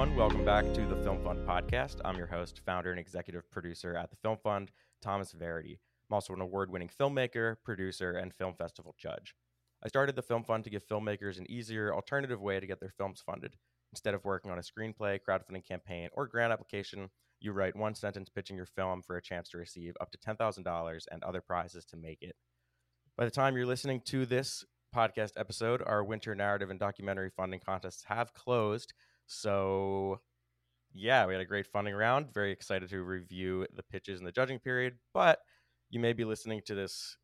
everyone. Welcome back to the Film Fund podcast. I'm your host, founder, and executive producer at the Film Fund, Thomas Verity. I'm also an award winning filmmaker, producer, and film festival judge. I started the Film Fund to give filmmakers an easier, alternative way to get their films funded. Instead of working on a screenplay, crowdfunding campaign, or grant application, you write one sentence pitching your film for a chance to receive up to $10,000 and other prizes to make it. By the time you're listening to this podcast episode, our winter narrative and documentary funding contests have closed. So, yeah, we had a great funding round. Very excited to review the pitches in the judging period, but you may be listening to this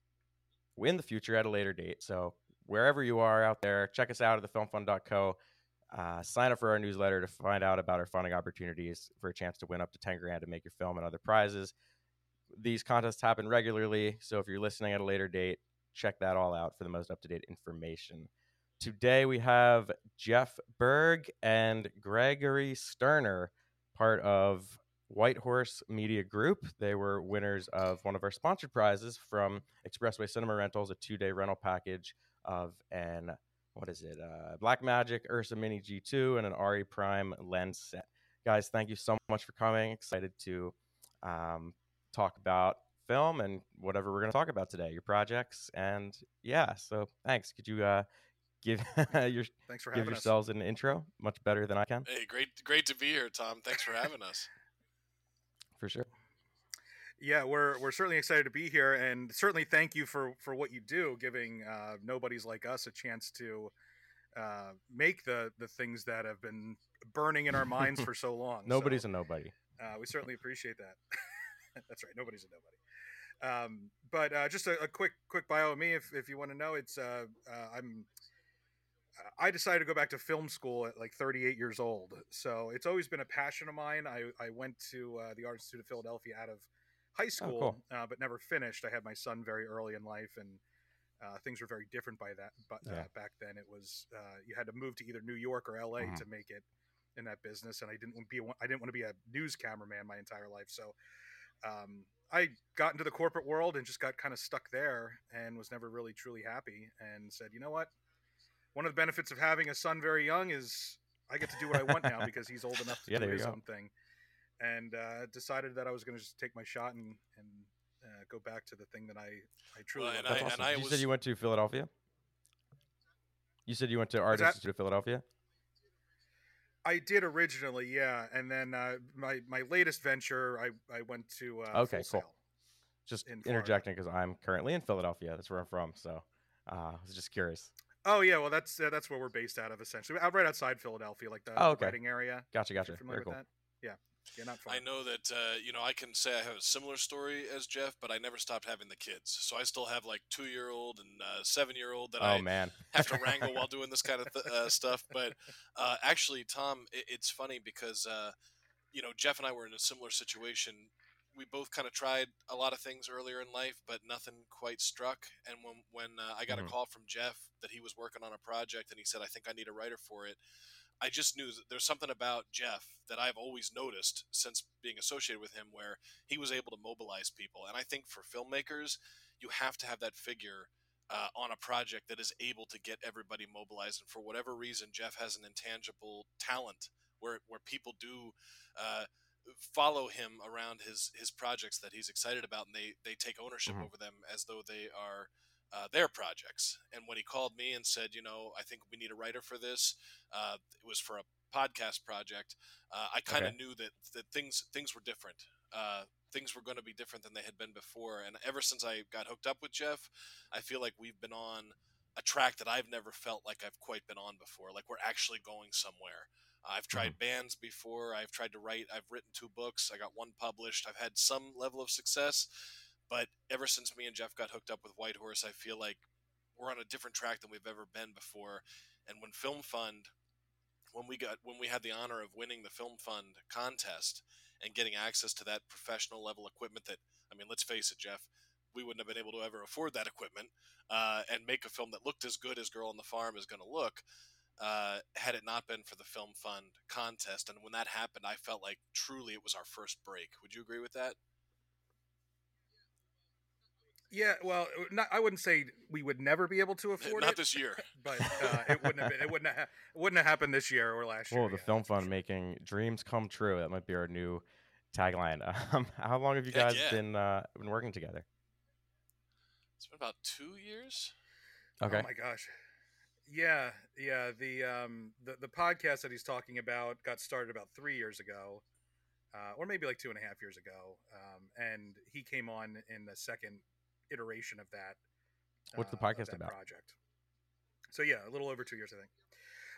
in the future at a later date. So, wherever you are out there, check us out at thefilmfund.co. Uh, sign up for our newsletter to find out about our funding opportunities for a chance to win up to 10 grand to make your film and other prizes. These contests happen regularly, so if you're listening at a later date, check that all out for the most up to date information. Today we have Jeff Bergh and Gregory Sterner, part of White Horse Media Group. They were winners of one of our sponsored prizes from Expressway Cinema Rentals, a two day rental package of an, what is it, uh, Blackmagic Ursa Mini G2 and an Arri Prime lens set. Guys, thank you so much for coming. Excited to um, talk about film and whatever we're going to talk about today, your projects. And yeah, so thanks. Could you uh, give your Thanks for give having us. yourselves an intro much better than I can? Hey, great, great to be here, Tom. Thanks for having us. For sure. Yeah, we're we're certainly excited to be here, and certainly thank you for for what you do, giving uh, nobodies like us a chance to uh, make the the things that have been burning in our minds for so long. Nobody's so, a nobody. uh, we certainly appreciate that. That's right. Nobody's a nobody. Um, but uh, just a, a quick quick bio of me, if if you want to know, it's uh, uh, I'm. I decided to go back to film school at like 38 years old. So it's always been a passion of mine. I, I went to uh, the Art Institute of Philadelphia out of high school, cool. uh, but never finished. I had my son very early in life, and uh, things were very different by that. But uh, Yeah. back then, it was uh, you had to move to either New York or LA Mhm. to make it in that business, and I didn't want to be a, I didn't want to be a news cameraman my entire life. So um, I got into the corporate world and just got kind of stuck there, and was never really truly happy. And said, you know what? One of the benefits of having a son very young is I get to do what I want now because he's old enough to Yeah, do there you his go. own thing. And uh, decided that I was going to just take my shot and and uh, go back to the thing that I I truly Well, love. and I- awesome. and I you said you went to Philadelphia. You said you went to Art that- Institute of Philadelphia. I did originally, yeah, and then uh, my my latest venture, I I went to uh, Okay, Full cool. Just in interjecting because I'm currently in Philadelphia. That's where I'm from. So uh, I was just curious. Oh yeah, well that's uh, that's where we're based out of essentially, out right outside Philadelphia, like the, Oh, the okay. Reading area. Gotcha, gotcha. You're Very cool. with that? Yeah, yeah, not far. I know that uh, you know I can say I have a similar story as Jeff, but I never stopped having the kids. So I still have like two year old and uh, seven year old that Oh I man. have to wrangle while doing this kind of th- uh, stuff. But uh, actually, Tom, it, it's funny because uh, you know Jeff and I were in a similar situation. We both kind of tried a lot of things earlier in life, but nothing quite struck. And when when uh, I got Mhm. a call from Jeff that he was working on a project, and he said, "I think I need a writer for it." I just knew that there's something about Jeff that I've always noticed since being associated with him, where he was able to mobilize people. And I think for filmmakers, you have to have that figure uh, on a project that is able to get everybody mobilized. And for whatever reason, Jeff has an intangible talent where where people do. Uh, follow him around his his projects that he's excited about and they they take ownership Mhm. over them as though they are uh, their projects. And when he called me and said you know i think we need a writer for this uh, it was for a podcast project uh, i kind of Okay. knew that that things things were different. Uh, things were going to be different than they had been before. And ever since i got hooked up with jeff i feel like we've been on a track that i've never felt like i've quite been on before. Like we're actually going somewhere I've tried bands before. I've tried to write. I've written two books. I got one published. I've had some level of success, but ever since me and Jeff got hooked up with White Horse, I feel like we're on a different track than we've ever been before. And when Film Fund, when we got when we had the honor of winning the Film Fund contest and getting access to that professional level equipment, that I mean, let's face it, Jeff, we wouldn't have been able to ever afford that equipment uh, and make a film that looked as good as Girl on the Farm is going to look uh, had it not been for the Film Fund contest. And when that happened, I felt like truly it was our first break. Would you agree with that? Yeah, well, not, I wouldn't say we would never be able to afford Not it, Not this year. but uh, it wouldn't have been, it wouldn't have, it wouldn't have happened this year or last year. Well, the yeah, film fund sure. making dreams come true. That might be our new tagline. Um, how long have you guys yeah. been uh, been working together? It's been about two years. Okay. Oh my gosh. Yeah, yeah. The um the, the podcast that he's talking about got started about three years ago, uh, or maybe like two and a half years ago. Um, and he came on in the second iteration of that. What's the uh, podcast about? Project. So yeah, a little over two years, I think.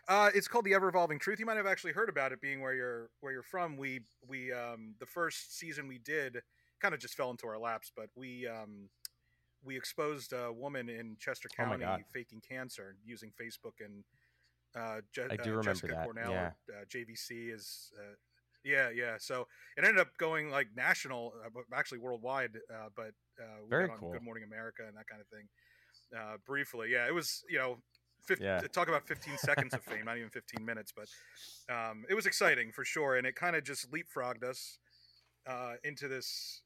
Uh, it's called the Ever Evolving Truth. You might have actually heard about it, being where you're where you're from. We we um, the first season we did kind of just fell into our laps, but we um, we exposed a woman in Chester Oh County God. faking cancer using Facebook and uh, Je- I do uh, remember Jessica that, Cornell, yeah. uh, JVC is. Uh, yeah, yeah. So it ended up going like national, uh, actually worldwide. Uh, but uh, Very cool. Good Morning America and that kind of thing. Uh, briefly, yeah, it was you know, 50, Yeah. talk about 15 seconds of fame, not even 15 minutes, but um, it was exciting for sure, and it kind of just leapfrogged us uh, into this.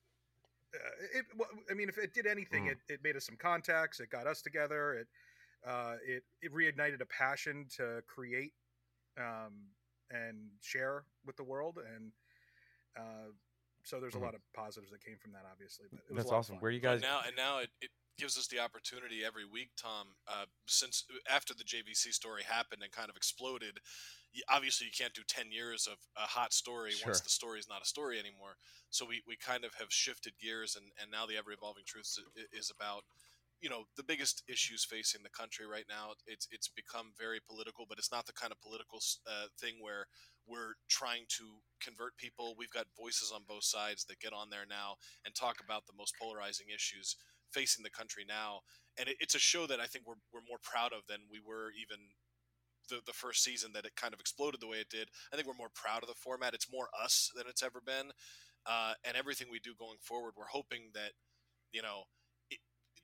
Uh, it, well, I mean, if it did anything, Mhm. it, it made us some contacts. It got us together. It uh, it it reignited a passion to create um, and share with the world, and uh, so there's Mhm. a lot of positives that came from that, obviously. But it was That's a lot of awesome. Where do you And guys? now and now it, it gives us the opportunity every week, Tom. Uh, since after the JVC story happened and kind of exploded, obviously you can't do ten years of a hot story once the story is not a story anymore. So we, we kind of have shifted gears, and, and now the ever evolving truth is about you know the biggest issues facing the country right now. It's it's become very political, but it's not the kind of political uh, thing where we're trying to convert people. We've got voices on both sides that get on there now and talk about the most polarizing issues facing the country now. And it, it's a show that I think we're, we're more proud of than we were even the, the first season that it kind of exploded the way it did. I think we're more proud of the format. It's more us than it's ever been. Uh, and everything we do going forward, we're hoping that, you know, it,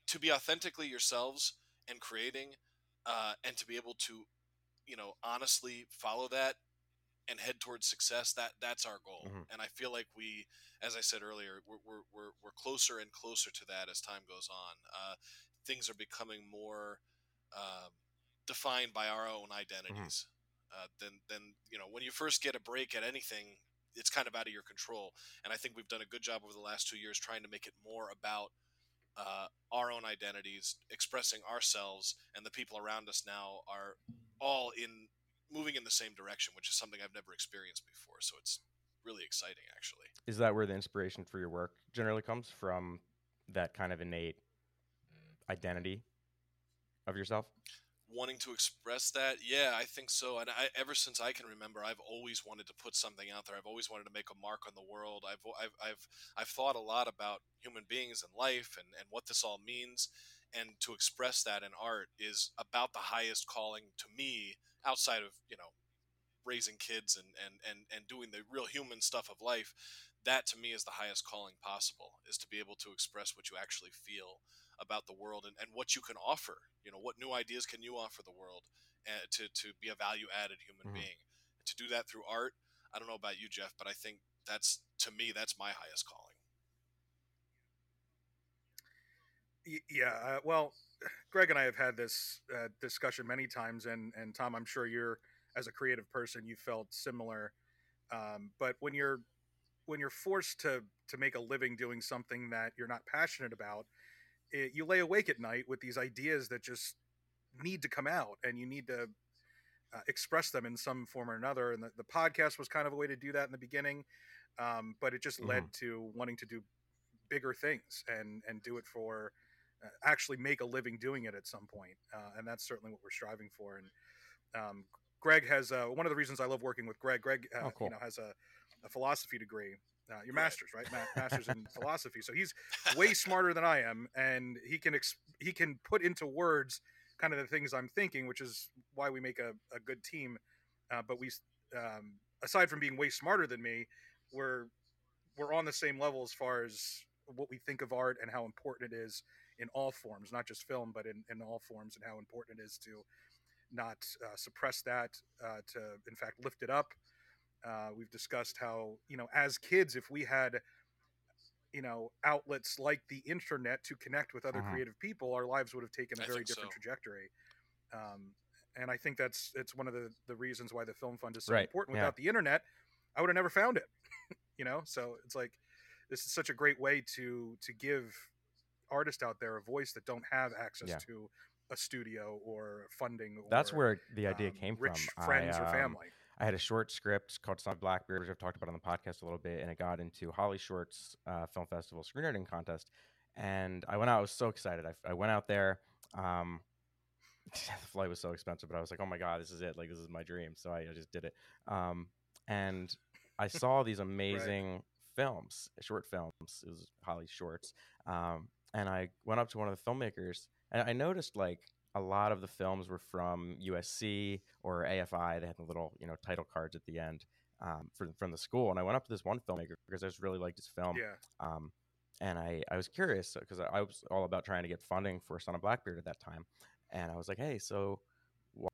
to be authentically yourselves and creating uh, and to be able to, you know, honestly follow that and head towards success that that's our goal. Mhm. and i feel like we as i said earlier we're, we're, we're, we're closer and closer to that as time goes on. Uh, things are becoming more um, defined by our own identities uh, than than you know when you first get a break at anything it's kind of out of your control. And i think we've done a good job over the last two years trying to make it more about uh, our own identities expressing ourselves and the people around us now are all in moving in the same direction which is something i've never experienced before so it's really exciting actually Is that where the inspiration for your work generally comes from? That kind of innate mm. identity of yourself. wanting to express that yeah i think so and I, ever since i can remember i've always wanted to put something out there i've always wanted to make a mark on the world i've i've i've, I've thought a lot about human beings and life and, and what this all means and to express that in art is about the highest calling to me outside of you know raising kids and and and, and doing the real human stuff of life that to me is the highest calling possible is to be able to express what you actually feel about the world and, and what you can offer. You know what new ideas can you offer the world uh, to, to be a value added human Mhm. being? To do that through art i don't know about you jeff but i think that's to me that's my highest calling yeah uh, well greg and i have had this uh, discussion many times and and tom i'm sure you're as a creative person you felt similar um, but when you're when you're forced to to make a living doing something that you're not passionate about it, you lay awake at night with these ideas that just need to come out and you need to uh, express them in some form or another and the, the podcast was kind of a way to do that in the beginning um, but it just led to wanting to do bigger things and and do it for actually make a living doing it at some point uh, and that's certainly what we're striving for and um, greg has uh, one of the reasons i love working with greg greg uh, Oh, cool. you know has a, a philosophy degree uh, your Right. master's right Ma- master's in philosophy so he's way smarter than i am and he can ex- he can put into words kind of the things i'm thinking which is why we make a, a good team uh, but we um, aside from being way smarter than me we're we're on the same level as far as what we think of art and how important it is in all forms, not just film, but in, in all forms, and how important it is to not uh, suppress that, uh, to in fact lift it up. Uh, we've discussed how you know as kids, if we had you know outlets like the internet to connect with other Mhm. creative people, our lives would have taken a I very different so. trajectory. Um, and I think that's it's one of the the reasons why the film fund is so Right, important. yeah. Without the internet, I would have never found it. you know, so it's like this is such a great way to to give artists out there a voice that don't have access Yeah. to a studio or funding. Or, That's where the idea um, came from. rich friends I, or um, family. I had a short script called of Blackbeard, which I've talked about on the podcast a little bit, and it got into Holly Short's uh, Film Festival screenwriting contest. And I went out, I was so excited. I, I went out there. Um, the flight was so expensive, but I was like, oh my God, this is it. Like, this is my dream. So I, I just did it. Um, and I saw these amazing films, short films. It was Holly's shorts. Um, and I went up to one of the filmmakers, and I noticed like a lot of the films were from USC or AFI. They had the little, you know, title cards at the end um, from from the school. And I went up to this one filmmaker because I just really liked his film. yeah, Um, and I, I was curious because I, was all about trying to get funding for Son of Blackbeard at that time. And I was like, hey, so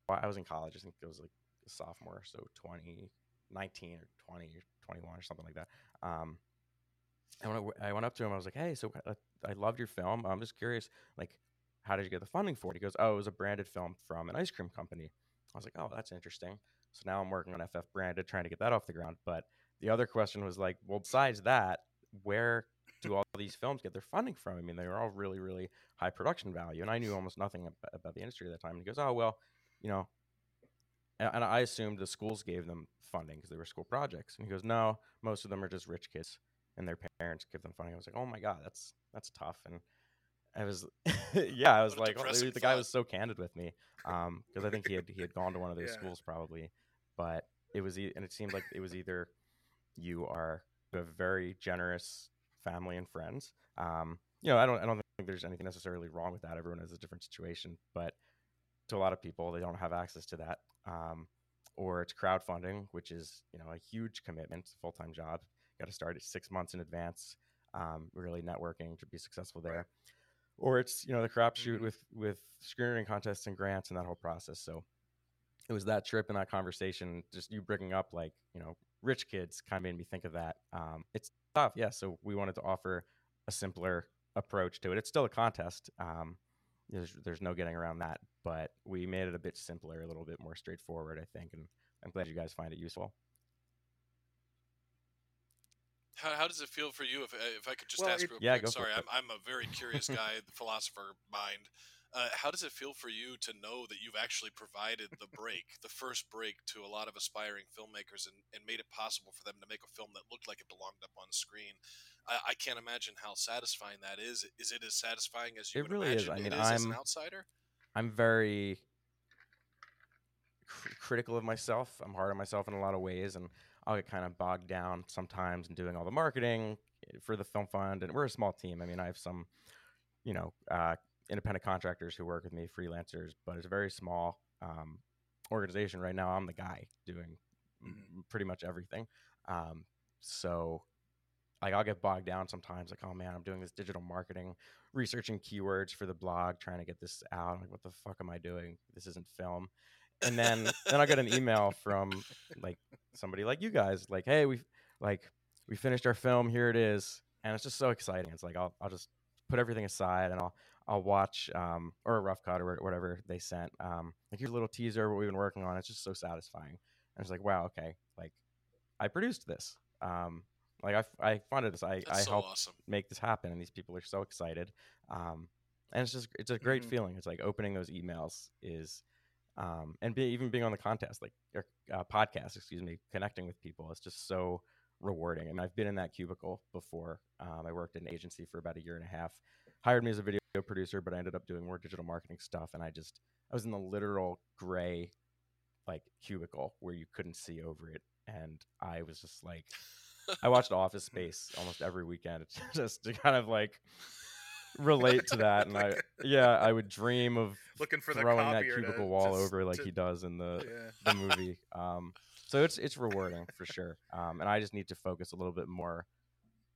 I was in college. I think it was like a sophomore, so 2019 or 20 or 21 or something like that. Um, and when I, I went up to him, I was like, hey, so uh, I loved your film. I'm just curious, like, how did you get the funding for it? He goes, oh, it was a branded film from an ice cream company. I was like, oh, that's interesting. So now I'm working on FF branded, trying to get that off the ground. But the other question was like, well, besides that, where do all these films get their funding from? I mean, they were all really, really high production value, and I knew almost nothing about the industry at that time. And he goes, "Oh well, you know," and, and I assumed the schools gave them funding because they were school projects. And he goes, "No, most of them are just rich kids, and their parents give them funding." I was like, "Oh my god, that's that's tough." And I was, yeah, I was like, oh, the guy was so candid with me because I think he had he had gone to one of those Yeah. schools probably, but it was e- and it seemed like it was either you are a very generous family and friends. Um, you know, I don't I don't think there's anything necessarily wrong with that. Everyone has a different situation, but to a lot of people, they don't have access to that. Um, or it's crowdfunding, which is you know a huge commitment, full time job. Got to start it six months in advance. Um, really networking to be successful there. Right. Or it's you know the crapshoot Mhm. with with screening contests and grants and that whole process. So it was that trip and that conversation, just you bringing up like you know rich kids, kind of made me think of that. Um, it's tough, yeah. So we wanted to offer a simpler approach to it. It's still a contest. Um, there's there's no getting around that, but we made it a bit simpler, a little bit more straightforward, I think, and I'm glad you guys find it useful. How, how does it feel for you? If if I could just Well, ask it- real Yeah, quick, sorry. I'm I'm a very curious guy, the philosopher mind. Uh, how does it feel for you to know that you've actually provided the break, the first break, to a lot of aspiring filmmakers, and, and made it possible for them to make a film that looked like it belonged up on screen? I, I can't imagine how satisfying that is. Is it as satisfying as you It really is. I mean, it is as an outsider? I'm very cr- critical of myself. I'm hard on myself in a lot of ways, and I'll get kind of bogged down sometimes in doing all the marketing eh, for the film fund. And we're a small team. I mean, I have some, you know, uh, independent contractors who work with me, freelancers, but it's a very small um, organization right now. I'm the guy doing pretty much everything. Um, so like I'll get bogged down sometimes like oh man I'm doing this digital marketing researching keywords for the blog trying to get this out like what the fuck am I doing this isn't film and then then I get an email from like somebody like you guys like hey we like we finished our film here it is. And it's just so exciting. It's like I'll I'll just put everything aside and I'll I'll watch um or a rough cut or whatever they sent um like here's a little teaser of what we've been working on. It's just so satisfying. And it's like wow okay like I produced this. Um like I, I funded this. I, That's I so helped awesome. make this happen and these people are so excited. Um and it's just it's a great Mhm. feeling. It's like opening those emails is um and be, even being on the contest like or uh, podcast excuse me connecting with people it's just so rewarding and i've been in that cubicle before. Um, i worked in an agency for about a year and a half hired me as a video producer but i ended up doing more digital marketing stuff and i just i was in the literal gray like cubicle where you couldn't see over it and i was just like I watched Office Space almost every weekend just to kind of like relate to that. And I, yeah, I would dream of Looking for the throwing that cubicle wall just- over like to- he does in the yeah. the movie. Um, so it's it's rewarding for sure. Um, and I just need to focus a little bit more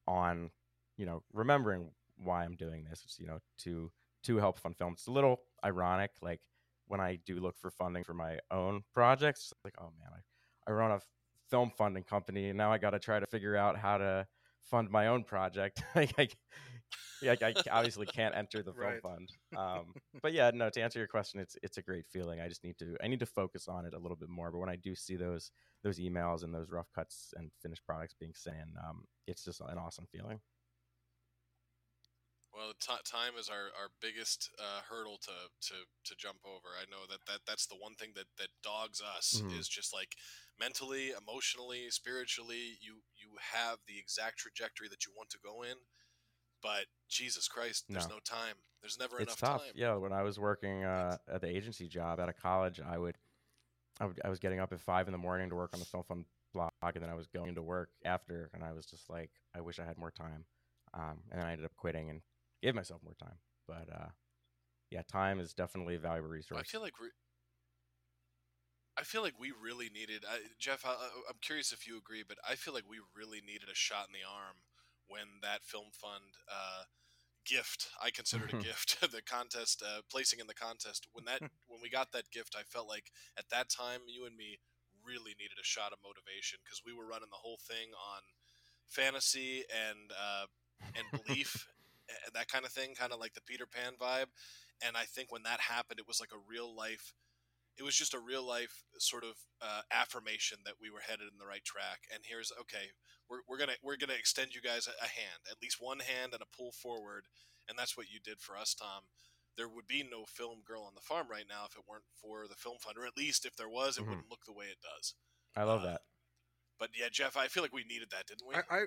on, you know, remembering why I'm doing this. It's you know to to help fund films. It's a little ironic, like when I do look for funding for my own projects, like oh man, I I run a film funding company, and now I got to try to figure out how to fund my own project. like, I, yeah, I, obviously can't enter the film Right. fund. Um, but yeah, no. To answer your question, it's it's a great feeling. I just need to I need to focus on it a little bit more. But when I do see those those emails and those rough cuts and finished products being sent, in, um, it's just an awesome feeling. Well, t- time is our, our biggest uh, hurdle to, to, to jump over. I know that, that that's the one thing that, that dogs us Mhm. is just like mentally, emotionally, spiritually. You you have the exact trajectory that you want to go in, but Jesus Christ, there's No. no, time. There's never it's enough tough. time. Yeah, when I was working uh, at the agency job out of college, I would, I would, I was getting up at five in the morning to work on the film fund blog, and then I was going to work after, and I was just like, I wish I had more time. Um, and then I ended up quitting and gave myself more time. But uh, yeah, time is definitely a valuable resource. I feel like we I feel like we really needed I, Jeff. I- I'm curious if you agree, but I feel like we really needed a shot in the arm when that film fund uh, gift. I considered a gift. the contest, uh, placing in the contest. When that when we got that gift, I felt like at that time you and me really needed a shot of motivation because we were running the whole thing on fantasy and uh, and belief and that kind of thing, kind of like the Peter Pan vibe. And I think when that happened, it was like a real life. It was just a real life sort of uh, affirmation that we were headed in the right track. And here's okay, we're, we're gonna we're gonna extend you guys a, a hand, at least one hand and a pull forward, and that's what you did for us, Tom. There would be no film girl on the farm right now if it weren't for the film fund, or at least if there was, it Mhm. wouldn't look the way it does. I love uh, that. But yeah, Jeff, I feel like we needed that, didn't we? I, I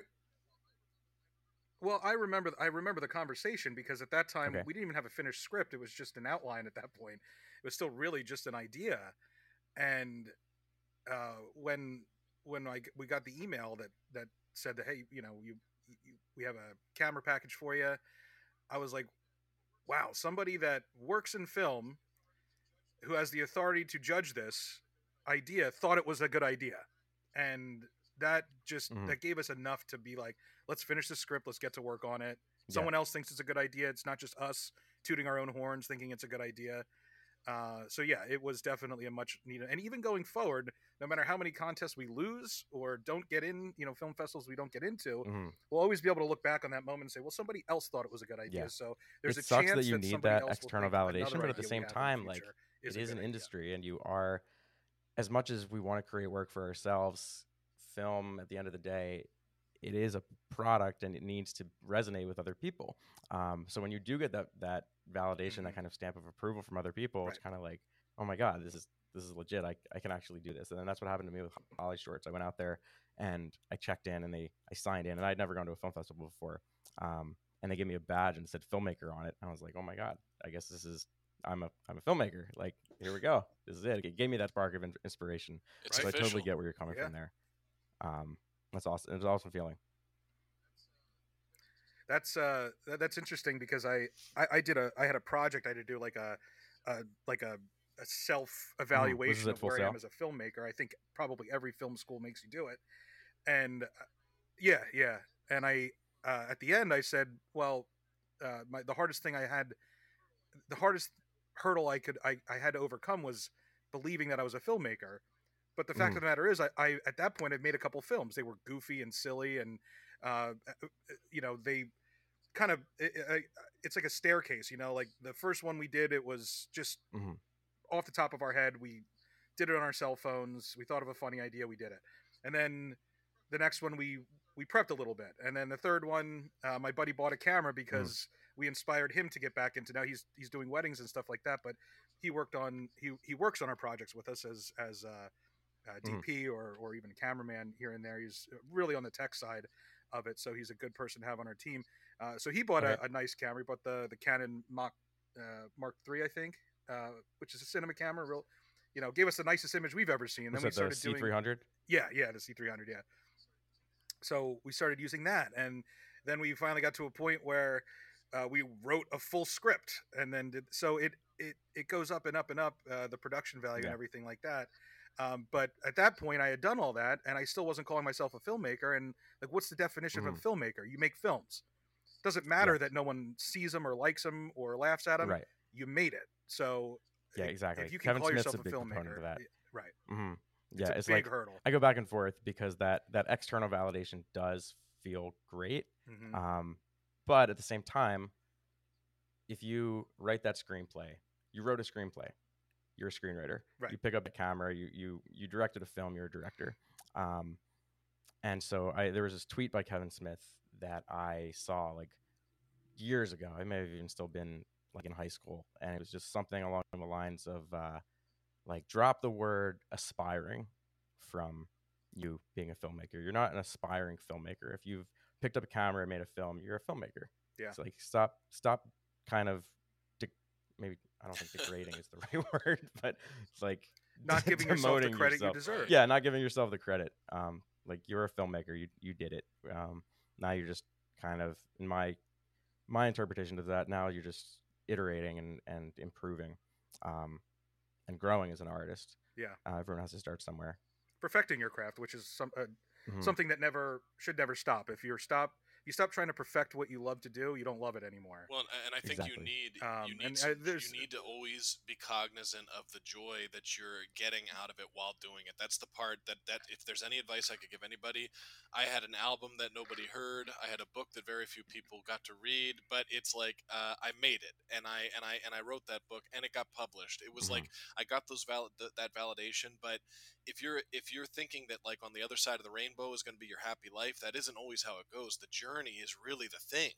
well, I remember I remember the conversation because at that time Okay. we didn't even have a finished script. It was just an outline at that point. It was still really just an idea. And uh, when when I we got the email that that said that hey, you know, you, you we have a camera package for you, I was like, wow, somebody that works in film who has the authority to judge this idea thought it was a good idea. And that just Mhm. that gave us enough to be like, let's finish the script, let's get to work on it. Yeah. Someone else thinks it's a good idea. It's not just us tooting our own horns thinking it's a good idea. Uh, so yeah, it was definitely a much needed. And even going forward, no matter how many contests we lose or don't get in, you know, film festivals we don't get into, Mhm. we'll always be able to look back on that moment and say, well, somebody else thought it was a good idea. Yeah. So there's it a sucks chance that you need that external validation, but at the same time, like future it is an idea. industry, and you are, as much as we want to create work for ourselves, film at the end of the day, it is a product and it needs to resonate with other people. Um, so when you do get that that validation, that Mhm. kind of stamp of approval from other people, it's kind of like, oh my god, this is this is legit. I, I can actually do this. And then that's what happened to me with Holly Shorts. I went out there and I checked in and they I signed in and I'd never gone to a film festival before. Um, and they gave me a badge and said filmmaker on it. And I was like, oh my god, I guess this is I'm a I'm a filmmaker. Like here we go. This is it. It gave me that spark of in- inspiration. it's so I totally get where you're coming Yeah. from there. Um, that's awesome. It's an awesome feeling. That's uh that, that's interesting because I, I I did a I had a project I had to do like a, a like a, a self evaluation at of where I am as a filmmaker. I think probably every film school makes you do it, and uh, yeah yeah. And I uh, at the end I said, well, uh, my the hardest thing I had, the hardest hurdle I could I, I had to overcome was believing that I was a filmmaker. But the fact Mhm. of the matter is, I, I at that point I'd made a couple films. They were goofy and silly, and uh, you know they kind of it, it- it's like a staircase. You know, like the first one we did, it was just Mhm. off the top of our head. We did it on our cell phones. We thought of a funny idea. We did it, and then the next one we we prepped a little bit, and then the third one, uh, my buddy bought a camera because we inspired him to get back into. Now he's he's doing weddings and stuff like that, but he worked on he he works on our projects with us as as uh, uh, Mhm. DP or or even a cameraman here and there. He's really on the tech side of it, so he's a good person to have on our team. Uh, so he bought Okay. a, a nice camera. He bought the the Canon Mach uh, Mark III, I think, uh, which is a cinema camera. Real, you know, gave us the nicest image we've ever seen. And Was then we the started doing C300? yeah, yeah, the C300, yeah. So we started using that, and then we finally got to a point where uh, we wrote a full script, and then did so it it it goes up and up and up uh, the production value Yeah. and everything like that. Um, but at that point, I had done all that, and I still wasn't calling myself a filmmaker. And like, what's the definition of a filmmaker? You make films. Doesn't matter that no one sees them or likes them or laughs at them. Right. You made it. So Yeah, exactly. If you can Kevin call Smith's yourself a a, big component filmmaker, of that. right? hmm It's Yeah, a it's big like hurdle. I go back and forth because that that external validation does feel great. Mhm. Um, but at the same time, if you write that screenplay, you wrote a screenplay, you're a screenwriter. Right. You pick up a camera, you you you directed a film, you're a director. Um, and so I there was this tweet by Kevin Smith that I saw like years ago. I may have even still been like in high school, and it was just something along the lines of uh, like drop the word aspiring from you being a filmmaker. You're not an aspiring filmmaker. If you've picked up a camera and made a film, you're a filmmaker. Yeah. So like stop stop kind of de- maybe I don't think degrading is the right word, but it's like Not giving yourself the credit you yourself. deserve. Yeah, not giving yourself the credit. Um, like you're a filmmaker, you you did it. Um, now you're just kind of in my my interpretation of that. Now you're just iterating and and improving, um, and growing as an artist. Yeah. uh, everyone has to start somewhere. Perfecting your craft, which is some uh, Mhm. something that never should never stop. If you're stop, you stop trying to perfect what you love to do, you don't love it anymore. Well, and I think Exactly. you need Um, you need and, s- uh, there's- you need to always be cognizant of the joy that you're getting out of it while doing it. That's the part that that if there's any advice I could give anybody, I had an album that nobody heard. I had a book that very few people got to read, but it's like uh, I made it, and I and I and I wrote that book, and it got published. It was Mhm. like I got those valid th- that validation, but if you're if you're thinking that like on the other side of the rainbow is going to be your happy life, that isn't always how it goes. The journey is really the thing,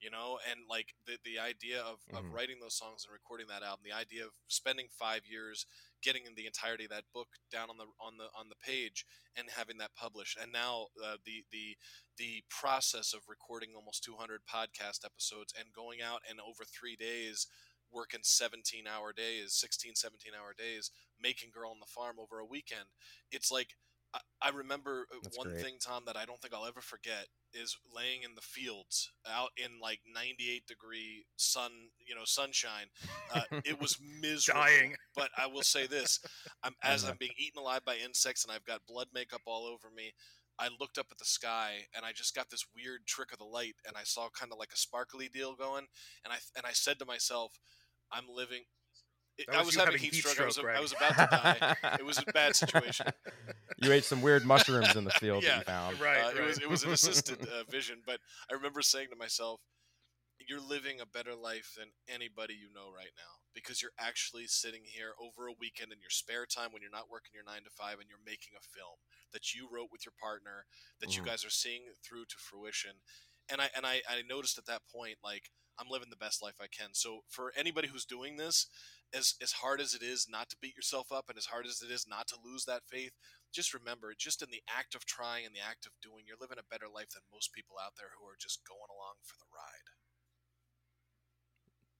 you know. And like the the idea of, of Mhm. writing those songs and recording that album, the idea of spending five years getting the entirety of that book down on the on the on the page and having that published, and now uh, the the the process of recording almost 200 podcast episodes and going out and over three days working 17 hour days 16 17 hour days making girl on the farm over a weekend it's like i, I remember uh, That's one great. thing tom that i don't think i'll ever forget is laying in the fields out in like 98 degree sun you know sunshine uh, it was miserable Dying. but i will say this i'm as i'm being eaten alive by insects and i've got blood makeup all over me I looked up at the sky and I just got this weird trick of the light and I saw kind of like a sparkly deal going and I and I said to myself, I'm living. It, I was was having having heat heat stroke. I was, stroke, I was about to die. It was a bad situation. you ate some weird mushrooms in the field that Yeah, you found. Right, Uh, It was it was an assisted uh, vision, but I remember saying to myself, "You're living a better life than anybody you know right now because you're actually sitting here over a weekend in your spare time when you're not working your nine to five and you're making a film that you wrote with your partner that you Mhm. guys are seeing through to fruition." And I and I, I noticed at that point like I'm living the best life I can. So for anybody who's doing this, as as hard as it is not to beat yourself up and as hard as it is not to lose that faith, just remember, just in the act of trying and the act of doing, you're living a better life than most people out there who are just going along for the ride.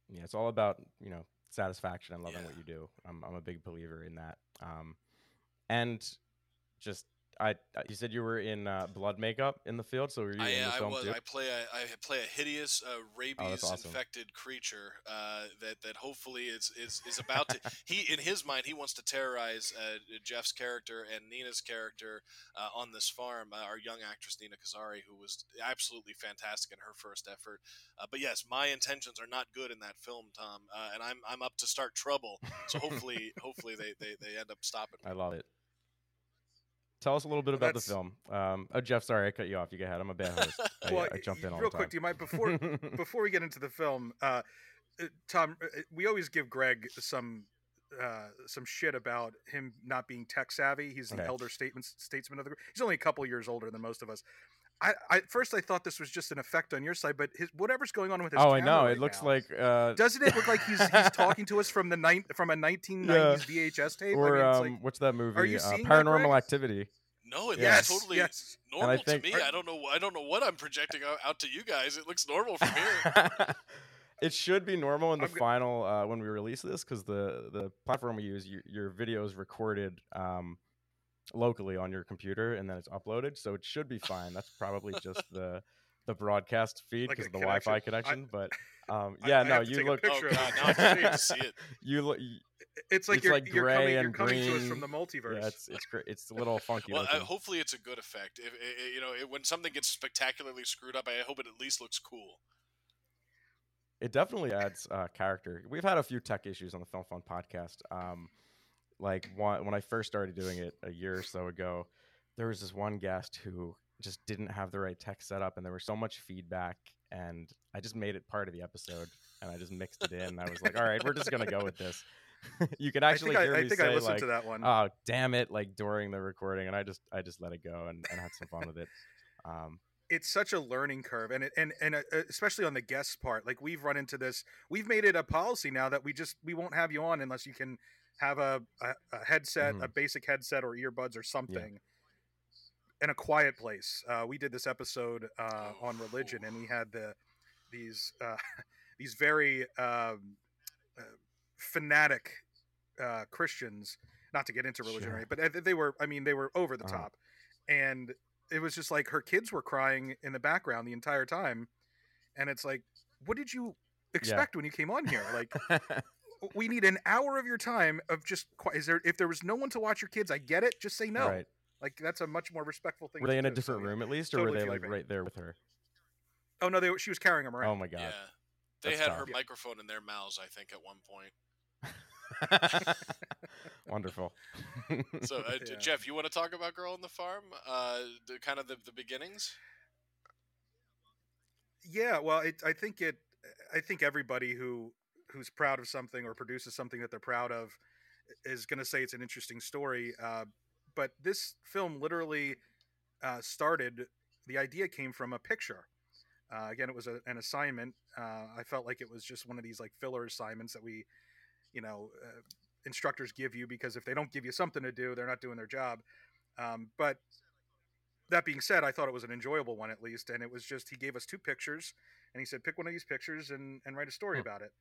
yeah, it's all about you know satisfaction and loving Yeah. what you do. I'm I'm a big believer in that. Um, and just I you said you were in uh, blood makeup in the field, so were you I, in the I film was. too? I play a I play a hideous uh, rabies Oh, awesome. infected creature uh, that that hopefully is is, is about to. he in his mind he wants to terrorize uh, Jeff's character and Nina's character uh, on this farm. Uh, our young actress Nina Kazari, who was absolutely fantastic in her first effort. Uh, but yes, my intentions are not good in that film, Tom, uh, and I'm I'm up to start trouble. So hopefully hopefully they, they, they end up stopping. me. I love it. Tell us a little bit Well, about the film. Um, oh, Jeff, sorry I cut you off. You go ahead. I'm a bad host. I, well, I jump in all real quick, do you mind before before we get into the film, uh, uh, Tom? uh, We always give Greg some uh, some shit about him not being tech savvy. He's the Okay. elder statesman statesman of the group. He's only a couple years older than most of us. I, I first I thought this was just an effect on your side, but his whatever's going on with his oh, I know. right it looks now, like uh, Doesn't it look like he's he's talking to us from the nine from a 1990s VHS tape? or I mean, um, like, what's that movie? you uh, seeing that, Paranormal Activity. No, it yes, looks totally yes. normal think- to me. I don't know. I don't know what I'm projecting out, out to you guys. It looks normal from here. it should be normal in the I'm final uh, when we release this because the the platform we use, your, your video is recorded um, locally on your computer and then it's uploaded, so it should be fine. That's probably just the the broadcast feed because a of the Wi-Fi connection. connection. but um, yeah, I no, have to you take a look oh of god, it. now I can't to see it. you look. It's like it's you're, like you're gray coming, you're and coming to us green. from the multiverse. Yeah, it's it's great. It's a little funky. Well, uh, hopefully it's a good effect. If, i- i- you know, it, when something gets spectacularly screwed up, I hope it at least looks cool. it definitely adds uh, character. We've had a few tech issues on the Film Fund podcast. Um, like one, when I first started doing it a year or so ago, there was this one guest who just didn't have the right tech set up and there was so much feedback and I just made it part of the episode and I just mixed it in. I was like, all right, we're just gonna go with this. you can actually I hear think I, me I think say I listened like, to that one. "Oh, damn it!" like during the recording, and I just I just let it go and, and had some fun with it. Um, it's such a learning curve and it, and and uh, especially on the guest part like we've run into this we've made it a policy now that we just we won't have you on unless you can have a a, a headset Mhm. a basic headset or earbuds or something in a quiet place. Uh, we did this episode uh, on religion and we had the these uh, these very um, uh, fanatic uh, christians not to get into religion Sure. right but uh, they were i mean they were over the Uh-huh. top. And it was just like her kids were crying in the background the entire time. And it's like what did you expect when you came on here? Like we need an hour of your time of just qui- is there if there was no one to watch your kids i get it just say no right. like that's a much more respectful thing Were to they in a do, so, different yeah. room at least, or Totally were they like your right there with her? oh no they were- she was carrying them around Oh my god. Yeah. They That's had tough. her Yeah. microphone in their mouths, I think, at one point. Wonderful. So, uh, Yeah. Jeff, you want to talk about Girl on the Farm? Uh, the, kind of the, the beginnings? yeah well it, i think it i think everybody who who's proud of something or produces something that they're proud of is going to say it's an interesting story uh, but this film literally uh, started the idea came from a picture. Uh, again it was a, an assignment uh, i felt like it was just one of these like filler assignments that we you know uh, instructors give you because if they don't give you something to do they're not doing their job. Um, but that being said i thought it was an enjoyable one at least and it was just he gave us two pictures and he said pick one of these pictures and, and write a story Hmm. about it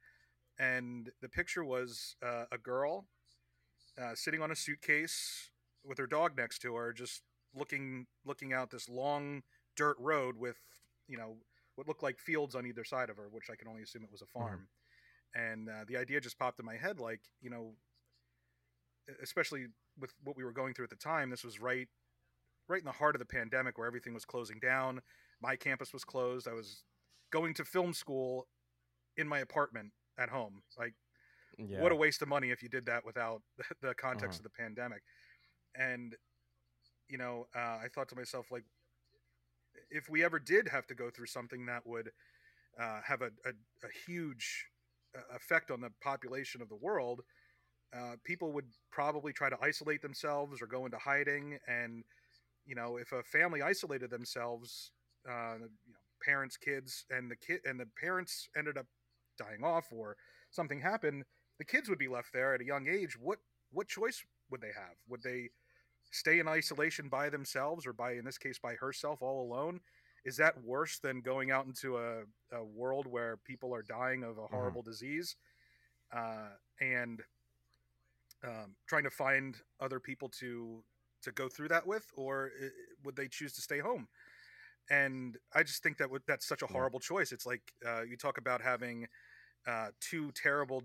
and the picture was uh, a girl uh, sitting on a suitcase with her dog next to her just looking looking out this long dirt road with you know what looked like fields on either side of her which i can only assume it was a farm. And uh, the idea just popped in my head like you know especially with what we were going through at the time this was right right in the heart of the pandemic where everything was closing down. My campus was closed. I was going to film school in my apartment at home like yeah. what a waste of money if you did that without the context Uh-huh. of the pandemic and you know uh, i thought to myself like if we ever did have to go through something that would uh, have a, a, a huge uh, effect on the population of the world uh, people would probably try to isolate themselves or go into hiding and you know if a family isolated themselves uh, you know parents kids and the kid and the parents ended up dying off or something happened the kids would be left there at a young age. What what choice would they have? Would they stay in isolation by themselves or by in this case by herself all alone? Is that worse than going out into a, a world where people are dying of a horrible disease uh, and um, trying to find other people to to go through that with? Or i- would they choose to stay home? And i just think that would, that's such a horrible choice. It's like uh, you talk about having uh, two terrible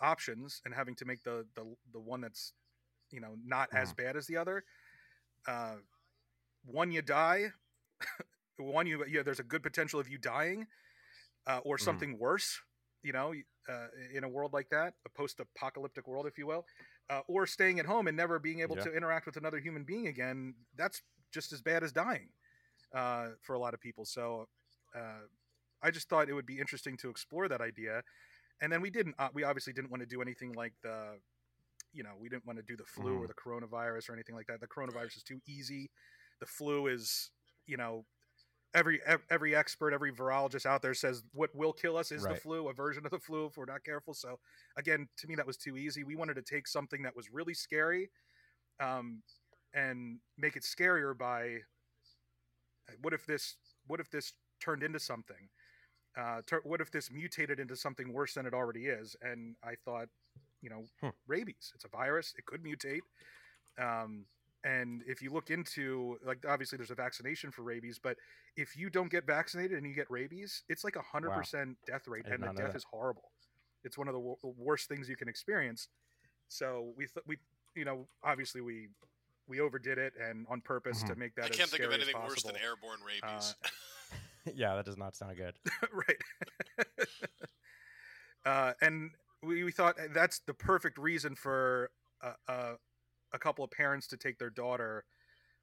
options and having to make the the, the one that's you know not as bad as the other uh, one you die one you yeah there's a good potential of you dying uh, or Mhm. something worse you know uh, in a world like that a post-apocalyptic world if you will uh, or staying at home and never being able Yeah. to interact with another human being again that's just as bad as dying uh, for a lot of people so uh, i just thought it would be interesting to explore that idea and then we didn't uh, we obviously didn't want to do anything like the you know we didn't want to do the flu or Mhm. the coronavirus or anything like that. The coronavirus is too easy. The flu is you know every every expert every virologist out there says what will kill us is the flu a version of the flu if we're not careful. So again to me that was too easy. We wanted to take something that was really scary um, and make it scarier by what if this what if this turned into something uh, tur- what if this mutated into something worse than it already is and i thought you know Hmm. rabies it's a virus it could mutate um, and if you look into like obviously there's a vaccination for rabies but if you don't get vaccinated and you get rabies it's like a hundred Wow. percent death rate and the death that. is horrible it's one of the wor- worst things you can experience so we th- we you know obviously we we overdid it and on purpose to make that I can't think of scary as anything worse than airborne rabies. yeah, that does not sound good. right. uh, and we, we thought that's the perfect reason for a, a, a couple of parents to take their daughter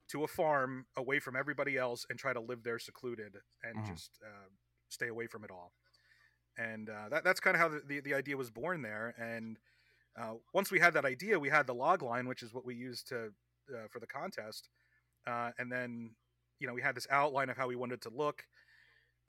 to a farm away from everybody else and try to live there secluded and Mhm. just uh, stay away from it all. And uh, that, that's kind of how the, the, the idea was born there. And uh, once we had that idea, we had the log line, which is what we used to uh, for the contest. Uh, and then, you know, we had this outline of how we wanted to look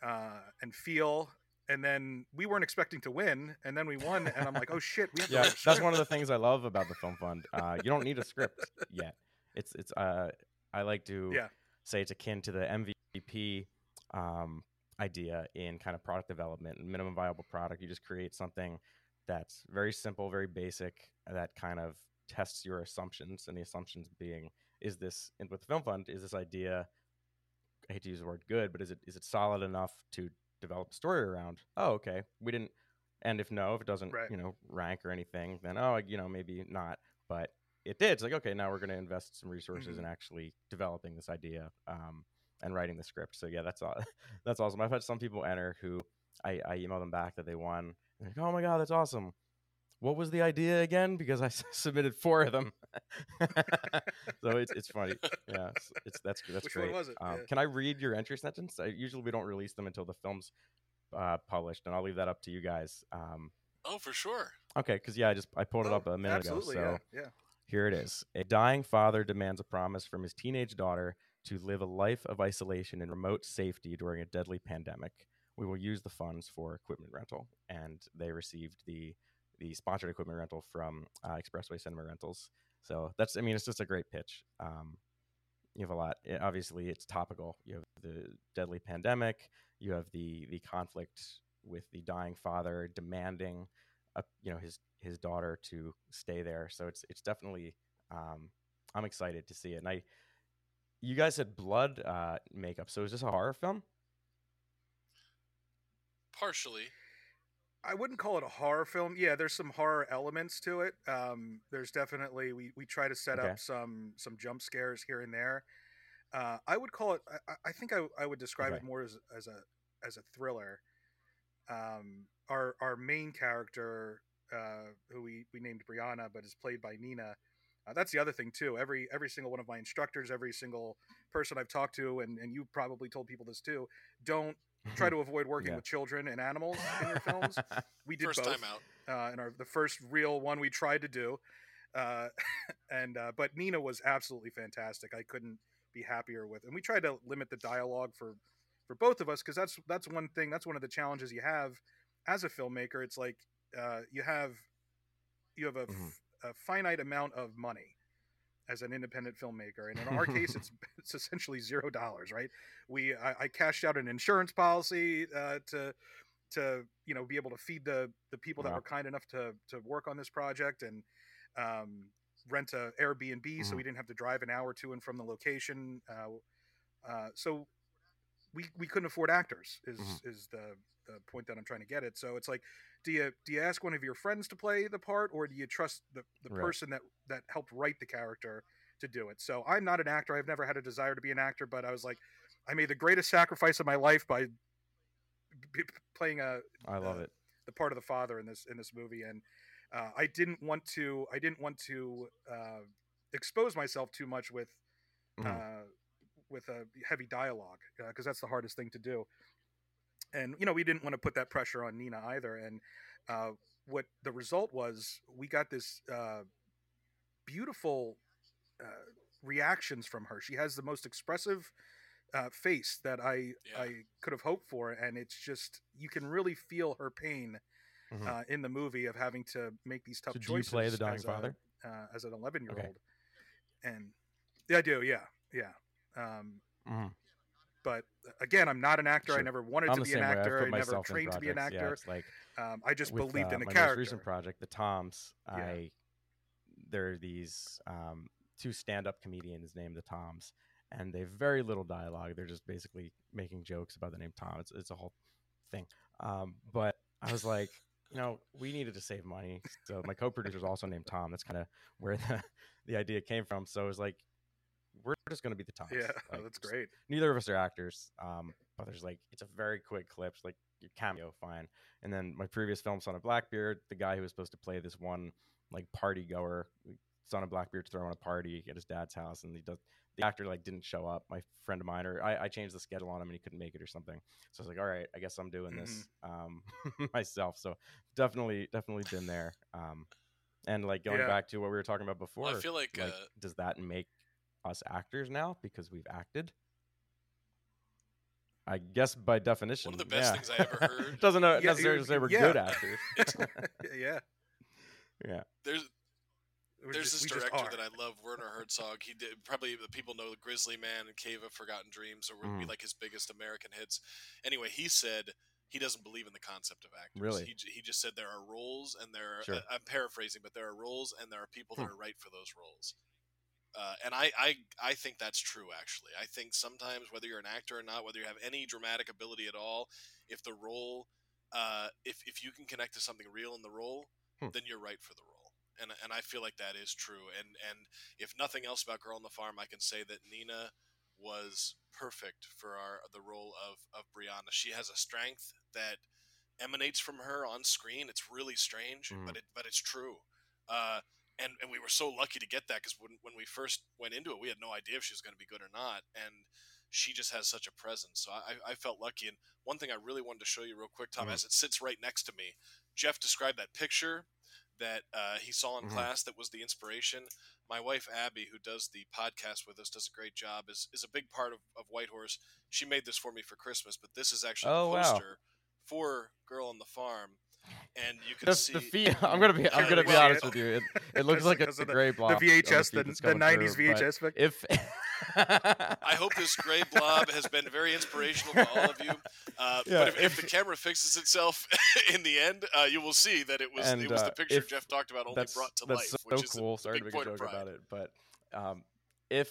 uh, and feel. And then we weren't expecting to win, and then we won. And I'm like, oh shit, we have to yeah, that's one of the things I love about the film fund. Uh, you don't need a script yet. It's it's uh I like to Yeah. say it's akin to the MVP um, idea in kind of product development and minimum viable product. You just create something that's very simple, very basic, that kind of tests your assumptions, and the assumptions being is this and with the film fund is this idea. I hate to use the word good, but is it is it solid enough to develop a story around? Oh, okay, we didn't. And if no, if it doesn't, Right. you know, rank or anything, then oh, you know, maybe not. But it did. It's like okay, now we're going to invest some resources Mhm. in actually developing this idea um, and writing the script. So yeah, that's all. that's awesome. I've had some people enter who I, I email them back that they won. They're like, oh my god, that's awesome. What was the idea again? Because I submitted four of them. so it's it's funny. Yeah, it's, it's that's that's Which one great. was it? Um, Yeah. Can I read your entry sentence? I, usually we don't release them until the film's uh, published, and I'll leave that up to you guys. Um, Oh, for sure. okay, because yeah, I just I pulled it Oh, up a minute ago. So yeah, yeah. here it is. A dying father demands a promise from his teenage daughter to live a life of isolation and remote safety during a deadly pandemic. We will use the funds for equipment rental, and they received the the sponsored equipment rental from uh, Expressway Cinema Rentals. So that's I mean it's just a great pitch. Um, you have a lot. eh, obviously, it's topical. You have the deadly pandemic. You have the the conflict with the dying father demanding, a, you know, his his daughter to stay there. So it's it's definitely. Um, I'm excited to see it. And I, you guys had blood uh, makeup. So is this a horror film? Partially. I wouldn't call it a horror film. Yeah, there's some horror elements to it. Um, there's definitely we, we try to set Okay. up some some jump scares here and there. Uh, I would call it. I, I- think I, I would describe it more as as a as a thriller. Um, our our main character, uh, who we, we named Brianna, but is played by Nina. Uh, that's the other thing too. Every every single one of my instructors, every single person I've talked to, and, and you probably told people this too. Don't try to avoid working Yeah. with children and animals in your films. We did First both time out. uh, in our the first real one we tried to do, uh, and uh, but Nina was absolutely fantastic. I couldn't be happier with, and we tried to limit the dialogue for for both of us because that's that's one thing. That's one of the challenges you have as a filmmaker. It's like uh, you have you have a, f- Mhm. a finite amount of money as an independent filmmaker, and in our case, it's it's essentially zero dollars. Right? We I, I cashed out an insurance policy uh, to to you know be able to feed the the people that were kind enough to to work on this project and um, rent a Airbnb so Mhm. we didn't have to drive an hour to and from the location. Uh, uh, so we we couldn't afford actors is Mhm. is the the point that I'm trying to get at. So it's like, do you do you ask one of your friends to play the part, or do you trust the the Right. person that that helped write the character to do it? So I'm not an actor. I've never had a desire to be an actor, but I was like, I made the greatest sacrifice of my life by b- playing a I love it. the part of the father in this in this movie, and uh, I didn't want to I didn't want to uh, expose myself too much with Mhm. uh, with a heavy dialogue because that's the hardest thing to do. And you know we didn't want to put that pressure on Nina either. And uh, what the result was, we got this uh, beautiful uh, reactions from her. She has the most expressive uh, face that I Yeah. I could have hoped for, and it's just you can really feel her pain Mhm. uh, in the movie of having to make these tough So do you choices. play the dying as a- father? uh, as an 11 year Okay. old, and yeah, I do. Yeah, yeah. Um, Mhm. but again, I'm not an actor. I never wanted I'm to be an actor. I never trained to be an projects. Yeah, actor. like um, I just with, believed uh, in the my character. most recent project, the Toms. Yeah. I there are these um, two stand-up comedians named the Toms, and they have very little dialogue. They're just basically making jokes about the name Tom. It's it's a whole thing. Um, but I was like, you know, we needed to save money, so my co-producer is also named Tom. That's kind of where the the idea came from. So it was like, we're just gonna be the Toms. yeah, Like, that's great. neither of us are actors um but there's like it's a very quick clip like your cameo fine and then my previous film son of blackbeard the guy who was supposed to play this one like party goer son of Blackbeard's throwing a party at his dad's house, and he does. The actor like didn't show up. My friend of mine, or I, I changed the schedule on him, and he couldn't make it or something. So I was like, all right, I guess I'm doing this um, myself. So definitely, definitely been there. Um, and like going Yeah. back to what we were talking about before, Well, I feel like, uh, does that make us actors now because we've acted? I guess by definition, the best yeah. things I ever heard- Doesn't uh, Yeah, necessarily say we're yeah. good actors. yeah. yeah. there's We're There's just- this director that I love, Werner Herzog. He did probably the people know Grizzly Man and Cave of Forgotten Dreams, or would be Mhm. like his biggest American hits. Anyway, he said he doesn't believe in the concept of actors. Really? He, he just said there are roles, and there are. Sure. I- I'm paraphrasing, but there are roles, and there are people that Hmm. are right for those roles. Uh, and I, I, I think that's true. Actually, I think sometimes whether you're an actor or not, whether you have any dramatic ability at all, if the role, uh, if if you can connect to something real in the role, Hmm. then you're right for the role. And and I feel like that is true. And and if nothing else about Girl on the Farm, I can say that Nina was perfect for our the role of of Brianna. She has a strength that emanates from her on screen. It's really strange, Mhm. but it but it's true. Uh, and and we were so lucky to get that because when when we first went into it, we had no idea if she was going to be good or not, and she just has such a presence. So I, I felt lucky. And one thing I really wanted to show you real quick, Tom, Mhm. as it sits right next to me, Jeff described that picture that uh, he saw in Mhm. class that was the inspiration. My wife Abby, who does the podcast with us, does a great job. is is a big part of, of White Horse. She made this for me for Christmas, but this is actually Oh, the wow. poster for Girl on the Farm, and you can The, see the feet. I'm gonna be. I'm gonna be honest it. with you. It, it looks like a, because of the- gray blob. The VHS, the, the 90s through, VHS. If I hope this gray blob has been very inspirational to all of you. Uh, Yeah, but if, if if- the camera fixes itself in the end, uh, you will see that it was And, it was uh, the picture Jeff talked about only brought to that's life, so which is cool. a Sorry to make a joke about it, but um, if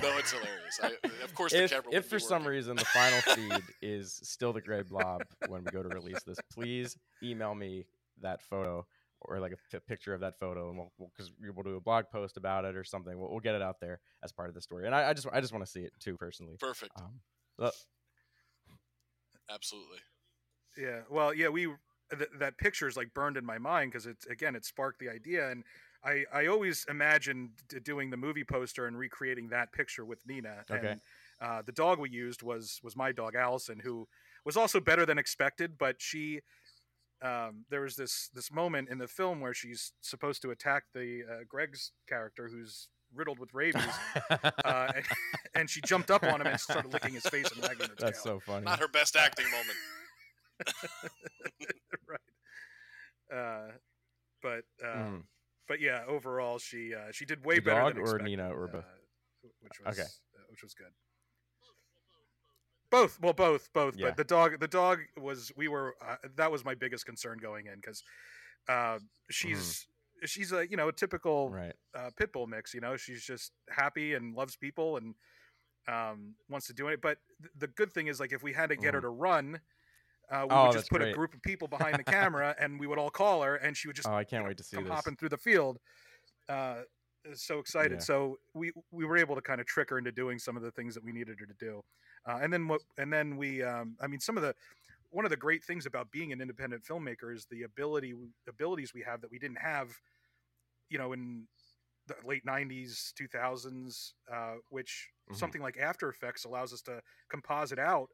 No, it's hilarious. I, of course, the if, camera. if for be some reason the final feed is still the gray blob when we go to release this, please email me that photo or like a p- picture of that photo, and we'll because we'll, we'll do a blog post about it or something. We'll, we'll get it out there as part of the story. And I, I just I just want to see it too personally. perfect, Um, but- absolutely. yeah, well, yeah, we th- that picture is like burned in my mind because it's again it sparked the idea, and I I always imagined doing the movie poster and recreating that picture with Nina. Okay. And, uh, the dog we used was was my dog Allison, who was also better than expected, but she. Um, there was this this moment in the film where she's supposed to attack the uh, Greg's character who's riddled with rabies, uh, and, and she jumped up on him and started licking his face and wagging her tail. That's so funny. Not her best acting moment. right. Uh, but uh, Mhm. But yeah, overall she uh, she did way The better dog than or expected, Nina or both? uh, which was Okay. uh, which was good. Both, well, both, both. Yeah. But the dog, the dog was. We were. Uh, that was my biggest concern going in because uh, she's she's a you know a typical Mm-hmm. right. uh, pit bull mix. You know, she's just happy and loves people and um, wants to do it. But th- the good thing is, like, if we had to get her Mhm. to run, uh, we Oh, would just put great. a group of people behind the camera, and we would all call her, and she would just Oh, I can't know, wait to see come this. hopping through the field. Uh, so excited. Yeah. So we we were able to kind of trick her into doing some of the things that we needed her to do. Uh, and then what? And then we. Um, I mean, some of the one of the great things about being an independent filmmaker is the ability abilities we have that we didn't have, you know, in the late '90s, 2000s, uh, which Mhm. something like After Effects allows us to composite out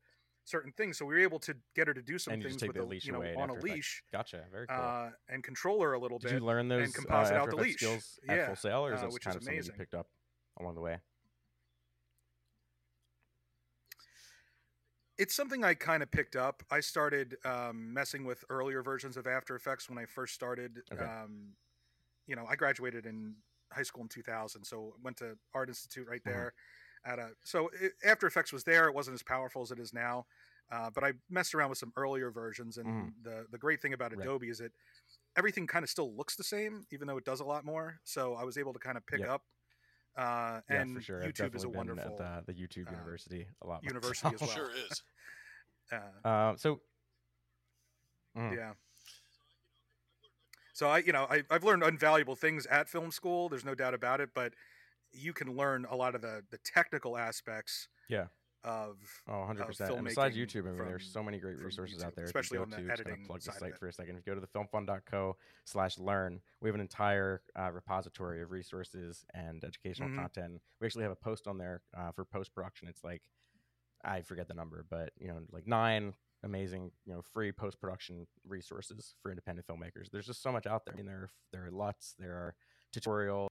certain things. So we were able to get her to do some And things with the leash you know on a leash Gotcha. Very cool. uh, and control her a little Did bit. Did you learn those and composite out the leash. skills Yeah, Full Sail, or is uh, that which kind is of something you amazing. picked up along the way? it's something I kind of picked up. I started um, messing with earlier versions of After Effects when I first started. Okay. Um, you know, I graduated in high school in 2000, so went to Art Institute right Mhm. there. At a so it, After Effects was there. It wasn't as powerful as it is now, uh, but I messed around with some earlier versions. And Mhm. the the great thing about Right. Adobe is that everything kind of still looks the same, even though it does a lot more. So I was able to kind of pick Yep. up. Uh, Yeah, and for sure. I've YouTube is a wonderful. at the, the YouTube uh, University a lot. university as well. Sure is. Uh, Uh, so, Mm. Yeah. So I, you know, I, I've learned invaluable things at film school. There's no doubt about it. But you can learn a lot of the the technical aspects. Yeah. of Oh, 100 percent. And besides YouTube, I mean, there's so many great resources out there. especially if on you the go to, editing plug the site for a second. If you go to the filmfund.co slash learn, we have an entire uh, repository of resources and educational Mhm. content. We actually have a post on there uh, for post production. It's like I forget the number, but you know, like nine amazing, you know, free post production resources for independent filmmakers. There's just so much out there. I mean, there are, there are LUTs, there are tutorials.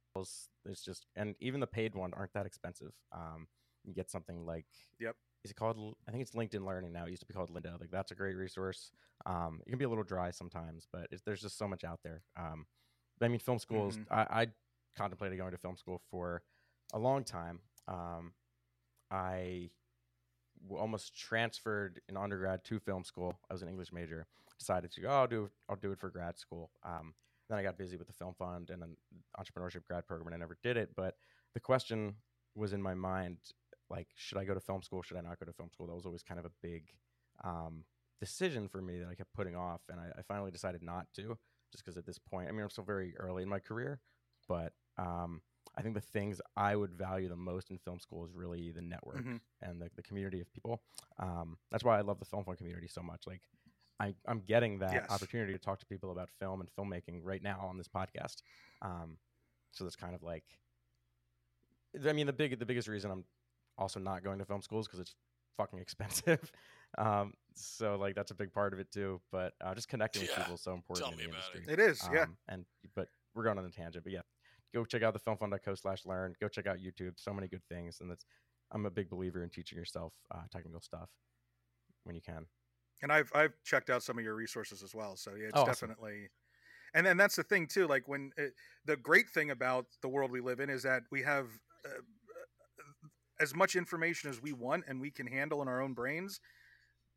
There's just, and even the paid ones aren't that expensive. Um, you get something like, Yep. Is it called? I think it's LinkedIn Learning now. It used to be called Lynda. Like that's a great resource. Um, it can be a little dry sometimes, but it's, there's just so much out there. Um, but I mean, film schools. Mhm. I, I contemplated going to film school for a long time. Um, I almost transferred in undergrad to film school. I was an English major. Decided to go. Oh, I'll do. I'll do it for grad school. Um, then I got busy with the film fund and an entrepreneurship grad program, and I never did it. But the question was in my mind, like, should I go to film school? Should I not go to film school? That was always kind of a big um, decision for me that I kept putting off, and I, I finally decided not to, just because at this point, I mean, I'm still very early in my career, but um, I think the things I would value the most in film school is really the network Mhm. and the, the community of people. Um, that's why I love the film fund community so much. Like, I, I'm getting that Yes. opportunity to talk to people about film and filmmaking right now on this podcast. Um, so that's kind of like, I mean, the big, the biggest reason I'm also not going to film school is because it's fucking expensive. um, so like that's a big part of it too. But uh, just connecting with people is so important tell in me the about industry. It is, yeah. Um, and but we're going on a tangent, but yeah, go check out the filmfund.co slash learn. Go check out YouTube. So many good things, and that's I'm a big believer in teaching yourself uh, technical stuff when you can. And I've I've checked out some of your resources as well. So yeah, it's Oh, awesome. definitely. And then that's the thing too. Like when it, the great thing about the world we live in is that we have uh, as much information as we want and we can handle in our own brains,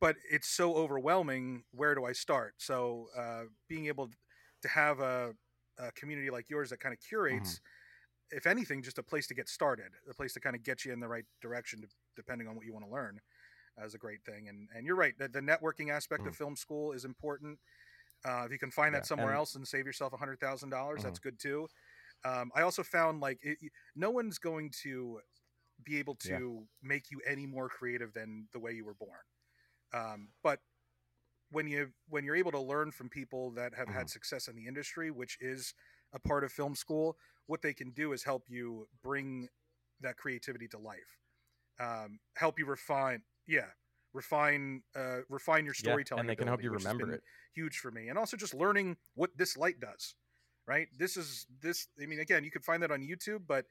but it's so overwhelming. Where do I start? So uh, being able to have a, a community like yours that kind of curates. If anything, just a place to get started, a place to kind of get you in the right direction, depending on what you want to learn is a great thing. And and you're right, the, the networking aspect of film school is important. Uh, if you can find Yeah, that somewhere and- else and save yourself a hundred thousand dollars, that's good too. Um, I also found like it, no one's going to be able to Yeah. make you any more creative than the way you were born. Um, but when you when you're able to learn from people that have had success in the industry, which is a part of film school, what they can do is help you bring that creativity to life, um, help you refine, yeah, refine uh, refine your storytelling Yeah, and they can help you remember it. Huge for me, and also just learning what this light does. Right, this is this. I mean, again, you could find that on YouTube, but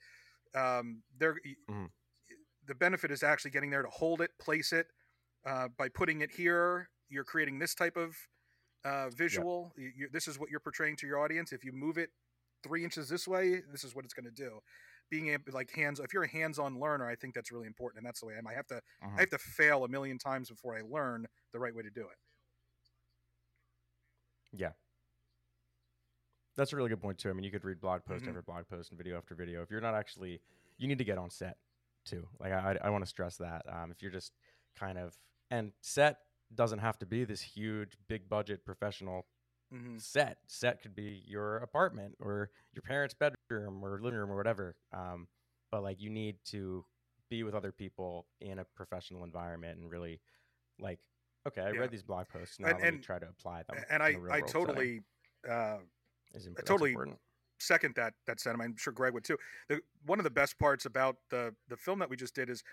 um, there, Mhm. the benefit is actually getting there to hold it, place it. Uh, by putting it here, you're creating this type of uh, visual. You, you, this is what you're portraying to your audience. If you move it three inches this way, this is what it's going to do. Being able, like hands, if you're a hands-on learner, I think that's really important, and that's the way I am. I have to, Mhm. I have to fail a million times before I learn the right way to do it. Yeah. That's a really good point too. I mean, you could read blog post Mhm. after blog post and video after video. If you're not actually, you need to get on set too. Like I, I want to stress that. Um, if you're just kind of, and set doesn't have to be this huge, big budget professional hmm set. Set could be your apartment or your parents' bedroom or living room or whatever. Um, but like you need to be with other people in a professional environment and really like, okay, I Yeah. read these blog posts. Now And- and- try to apply them. And I, real I totally, uh, I totally important. second that that sentiment. I'm sure Greg would too. The one of the best parts about the the film that we just did is,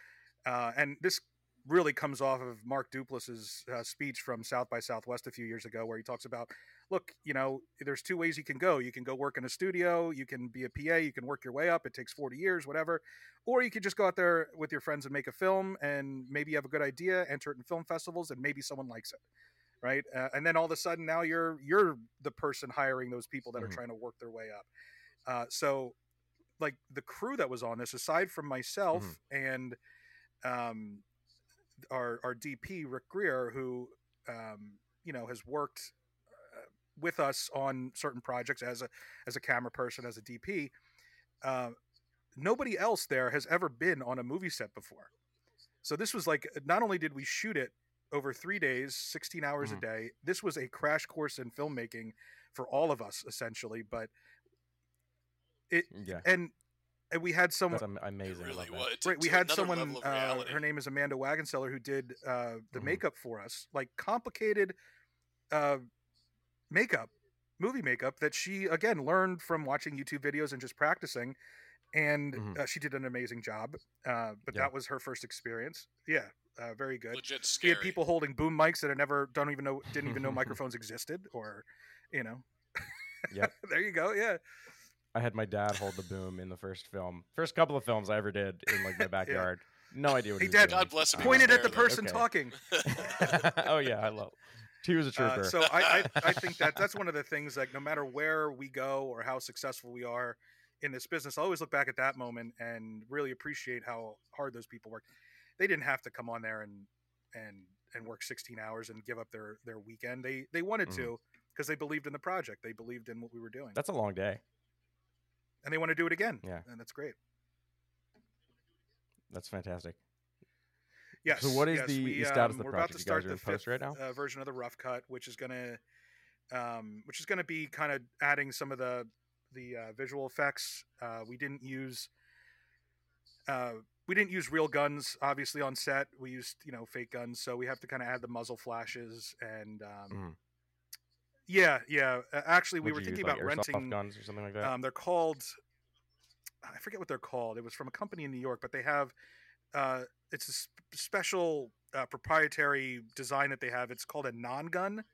uh, and this really comes off of Mark Duplass's uh, speech from South by Southwest a few years ago, where he talks about, look, you know, there's two ways you can go. You can go work in a studio, you can be a PA, you can work your way up. It takes 40 years, whatever, or you could just go out there with your friends and make a film, and maybe you have a good idea, enter it in film festivals, and maybe someone likes it. Right, uh, and then all of a sudden, now you're you're the person hiring those people that Mhm. are trying to work their way up. Uh, so, like the crew that was on this, aside from myself and um, our our DP Rick Greer, who um, you know has worked with us on certain projects as a as a camera person, as a DP. Uh, nobody else there has ever been on a movie set before. So this was like not only did we shoot it over three days, sixteen hours Mhm. a day. This was a crash course in filmmaking for all of us, essentially. But it Yeah. and and we had someone That's am- amazing. Really love was. right we had someone uh, her name is amanda wagenseller who did uh, the Mhm. makeup for us like complicated uh, makeup movie makeup that she again learned from watching youtube videos and just practicing and Mhm. uh, she did an amazing job uh, but Yeah. that was her first experience yeah uh, very good legit she scary. had people holding boom mics that had never don't even know didn't even know microphones existed or you know yeah. there you go yeah I had my dad hold the boom in the first film, first couple of films I ever did in like my backyard. No idea what Hey, he was Dad, doing. God bless him, pointed was at the though. person Okay. talking oh yeah, I love. He was a trooper. Uh, so I, I, I think that that's one of the things like no matter where we go or how successful we are in this business, I always look back at that moment and really appreciate how hard those people worked. They didn't have to come on there and and and work 16 hours and give up their their weekend. They they wanted Mhm. to because they believed in the project. They believed in what we were doing, That's a long day. and they want to do it again. Yeah. and that's great. That's fantastic. Yes. So what is yes, the- we, the status of the um, we're about to start the fifth right now? uh, version of the rough cut, which is gonna, um, which is gonna be kind of adding some of the the uh, visual effects. Uh, we didn't use. Uh, we didn't use real guns, obviously, on set. We used, you know, fake guns, so we have to kind of add the muzzle flashes and, um, Mhm. yeah, yeah. Uh, actually, we Would were thinking use, like, about renting guns or something like that. um, they're called. I forget what they're called. It was from a company in New York, but they have. Uh, it's a sp- special uh, proprietary design that they have. It's called a non-gun,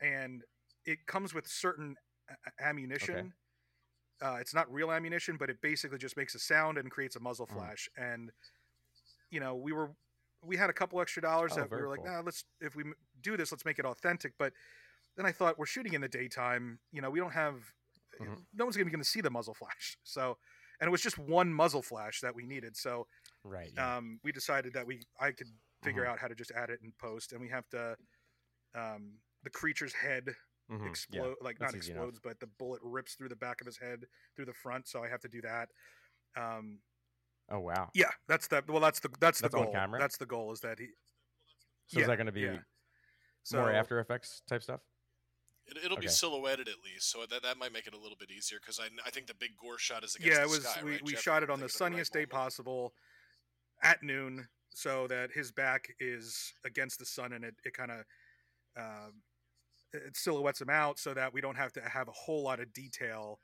and it comes with certain a- ammunition. Uh, it's not real ammunition, but it basically just makes a sound and creates a muzzle Mm. flash. And you know, we were we had a couple extra dollars Oh, that we were like, cool. nah, let's if we do this, let's make it authentic. But then I thought we're shooting in the daytime. You know, we don't have Mhm. no one's going to be going to see the muzzle flash. So, and it was just one muzzle flash that we needed. So, right. Yeah. um, we decided that we I could figure Mhm. out how to just add it in post, and we have to um, the creature's head Mhm, yeah. explode like that's not easy enough. explodes, but the bullet rips through the back of his head through the front. So I have to do that. Um, Oh wow. yeah, that's the well, that's the that's the That's on goal. camera? That's the goal is that he So is that going to be yeah. more so After Effects type stuff? It, it'll be silhouetted at least, so that, that might make it a little bit easier because I, I think the big gore shot is against yeah, it the was. sky, we right, we Jeff? shot it on the thinking of right sunniest day moment. possible at noon, so that his back is against the sun, and it it kind of uh, it silhouettes him out, so that we don't have to have a whole lot of detail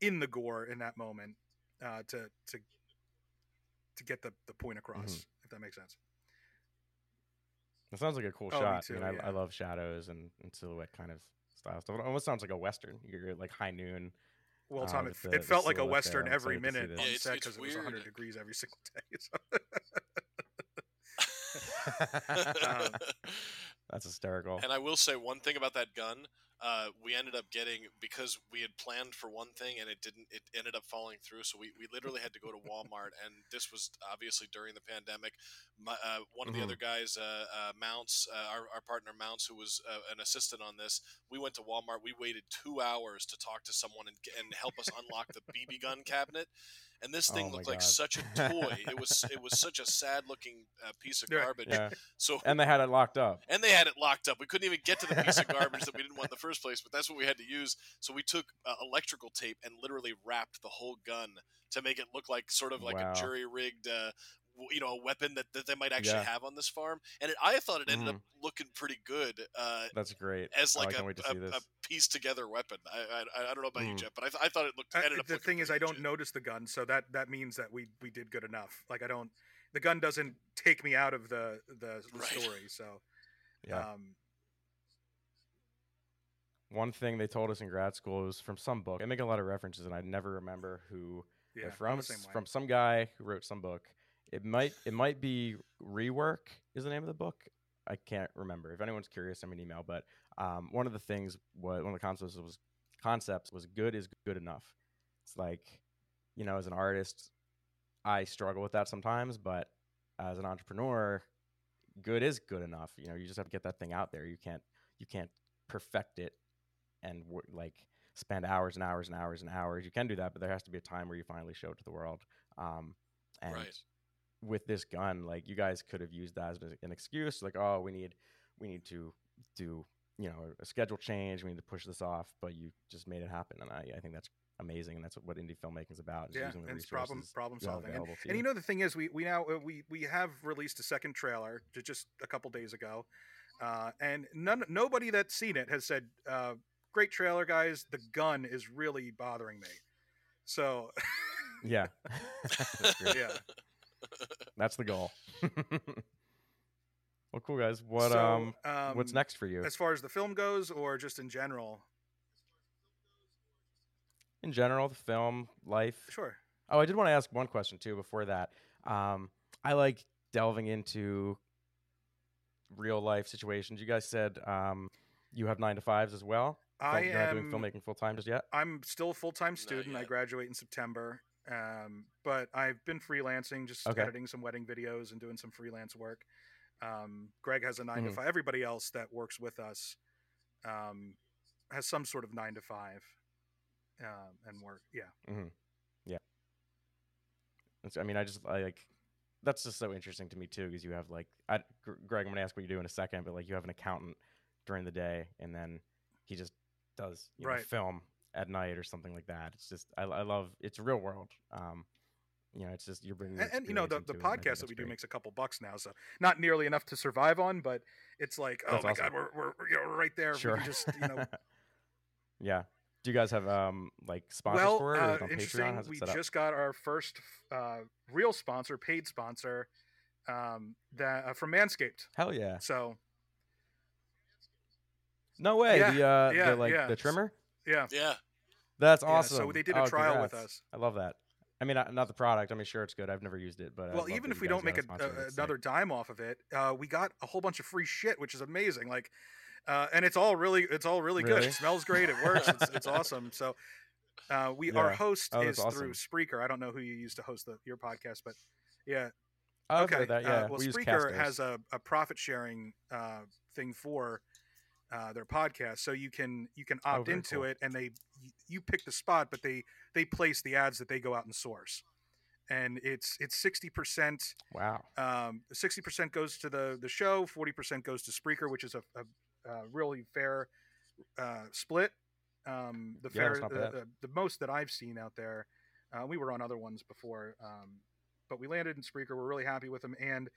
in the gore in that moment uh, to to to get the the point across. Mhm. If that makes sense. that sounds like a cool Oh, shot. too, I mean, I. I love shadows and, and silhouette kind of style stuff. It almost sounds like a western. You're like high noon. Well, Uh, Tom, it, with the- it felt like a western there. Every excited to see minute on Yeah, set because it was 100 degrees every single day. So. Um, That's hysterical. And I will say one thing about that gun. Uh, we ended up getting because we had planned for one thing and it didn't. It ended up falling through. So we, we literally had to go to Walmart, and this was obviously during the pandemic. My, uh, one of the Mhm. other guys, uh, uh, Mounts, uh, our, our partner Mounts, who was uh, an assistant on this, we went to Walmart. We waited two hours to talk to someone and, and help us unlock the BB gun cabinet. And this thing Oh looked like God. such a toy. It was it was such a sad looking uh, piece of garbage. yeah. So And they had it locked up. and they had it locked up. We couldn't even get to the piece of garbage that we didn't want in the first place, but that's what we had to use. So we took uh, electrical tape and literally wrapped the whole gun to make it look like sort of like Wow. a jury rigged, uh, w- you know, a weapon that, that they might actually Yeah. have on this farm. And it, I thought it ended Mhm. up looking pretty good uh, That's great. as Oh, like can't a, to a, a piece together weapon. I, I, I don't know about you, Mm. Jeff, but I, th- I thought it looked. Ended up the thing is, I don't legit. notice the gun, so that that means that we we did good enough. Like I don't, the gun doesn't take me out of the the, the Right. story. So, Yeah. um, One thing they told us in grad school was from some book. They make a lot of references, and I never remember who yeah, they're from. the way. From some guy who wrote some book. It might it might be rework is the name of the book. I can't remember. If anyone's curious, send me an email. But um, one of the things, what one of the concepts was concepts was good is good enough. It's like, you know, as an artist, I struggle with that sometimes, but as an entrepreneur, good is good enough. You know, you just have to get that thing out there. You can't you can't perfect it and like spend hours and hours and hours and hours. You can do that, but there has to be a time where you finally show it to the world. Um, and Right. With this gun, like you guys could have used that as an excuse, like, oh, we need we need to do you know a schedule change. We need to push this off, but you just made it happen, and I, I think that's amazing, and that's what indie filmmaking is about. Yeah, and it's problem problem solving. And, available and you know the thing is, we we now uh, we we have released a second trailer ju- just a couple days ago, uh, and none nobody that's seen it has said, uh, "Great trailer, guys. The gun is really bothering me." So yeah, yeah, that's the goal. well, cool guys. What So, um, what's um, next for you? as far as the film goes, or just in general? In general, the film, life. Sure. Oh, I did want to ask one question too before that. Um, I like delving into real life situations. You guys said um, you have nine to fives as well. I You're not doing am. filmmaking full time just yet. I'm still a full time student. I graduate in September. Um, but I've been freelancing, just Okay. editing some wedding videos and doing some freelance work. Um, Greg has a 9 to Mhm. five. Everybody else that works with us um, has some sort of nine to five um, and work. Yeah. And so, I mean, I just I like that's just so interesting to me too because you have like I, Greg. I'm gonna ask what you do in a second, but like you have an accountant during the day, and then he just does you know, film at night or something like that. It's just I, I love it's real world. Um, you know, it's just you're bringing And, and you know the, the into it, and I think podcast that that's we do makes a couple bucks now, so not nearly enough to survive on, but it's like, oh That's my awesome. god, we're, we're, we're, you know, right there. sure. We just you know yeah. Do you guys have um like sponsors well, for it? Or uh, on Patreon? interesting. How's it We set up? just got our first uh, real sponsor, paid sponsor, um, that uh, from Manscaped. Hell yeah! So No way. Yeah, the uh, yeah, the like yeah. the trimmer. yeah, yeah. That's Yeah, awesome. so they did a Oh, trial with us. I love that. I mean, not, the product. I mean, sure, it's good. I've never used it, but well, even if we don't make a, a, with it. It's another dime off of it, uh, we got a whole bunch of free shit, which is amazing. Like, uh, and it's all really, it's all really, good. It smells great. It works. It's, it's awesome. So, uh, we our host Oh, is that's through Spreaker. I don't know who you use to host the, your podcast, but yeah, okay. That, uh, yeah. well, we Spreaker has a, a profit sharing uh, thing for uh, their podcast, so you can you can Oh, opt very into cool. it, and they you, you pick the spot, but they they place the ads that they go out and source, and it's it's sixty percent. wow. Um, sixty percent goes to the the show, forty percent goes to Spreaker, which is a, a, a really fair uh, split. Um, the Yeah, fair, the, the, the most that I've seen out there. Uh, we were on other ones before, um, but we landed in Spreaker. We're really happy with them, and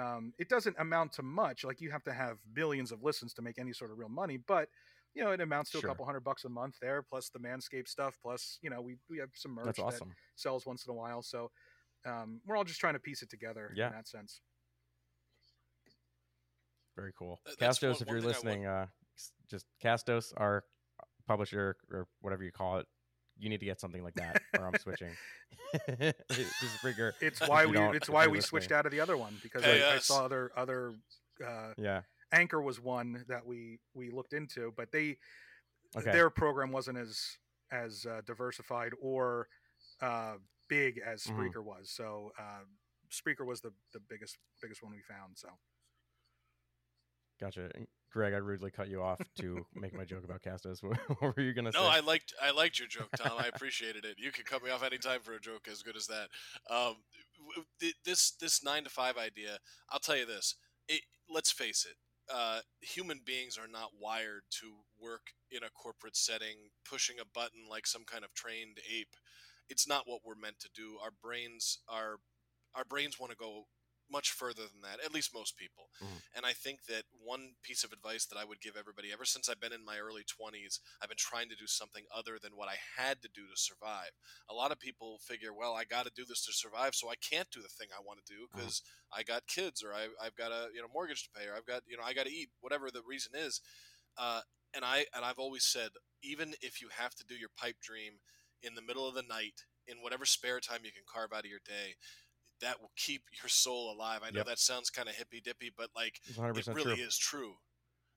um, it doesn't amount to much. Like you have to have billions of listens to make any sort of real money, but you know it amounts to Sure. a couple hundred bucks a month there, plus the Manscaped stuff, plus you know we we have some merch That's that sells once in a while. So um, we're all just trying to piece it together Yeah. in that sense. Very cool. Th- that's Castos, one- if you're thing I would- listening, uh, just Castos, our publisher or whatever you call it, you need to get something like that, or I'm switching. Just Spreaker. It's why we it's why you're we switched out of the other one because Pay I, I saw other other uh, Yeah. Anchor was one that we we looked into, but they Okay. their program wasn't as as uh, diversified or uh, big as Mhm. Spreaker was. So uh, Spreaker was the the biggest biggest one we found. So Gotcha. Greg, I rudely cut you off to make my joke about Castos. What, what were you gonna No, say? I liked I liked your joke, Tom. I appreciated it. You can cut me off anytime for a joke as good as that. Um, this this nine to five idea, I'll tell you this. It, let's face it. Uh, human beings are not wired to work in a corporate setting, pushing a button like some kind of trained ape. It's not what we're meant to do. Our brains are our brains want to go much further than that. At least most people. Mhm. And I think that one piece of advice that I would give everybody, ever since I've been in my early 20s, I've been trying to do something other than what I had to do to survive. A lot of people figure, well, I got to do this to survive, so I can't do the thing I want to do because I got kids or I, I've got a you know mortgage to pay or I've got you know I got to eat, whatever the reason is. Uh, and I and I've always said, even if you have to do your pipe dream in the middle of the night, in whatever spare time you can carve out of your day, that will keep your soul alive. I know Yep. that sounds kind of hippy dippy, but like it really true. is true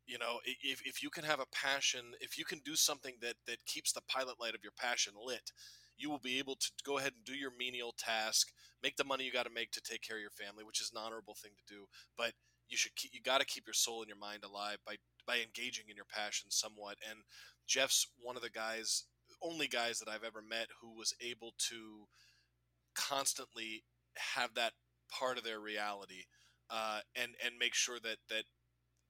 you know if, if you can have a passion if you can do something that that keeps the pilot light of your passion lit you will be able to go ahead and do your menial task make the money you got to make to take care of your family which is an honorable thing to do but you should keep, you got to keep your soul and your mind alive by by engaging in your passion somewhat and jeff's one of the guys only guys that i've ever met who was able to constantly have that part of their reality uh, and and make sure that that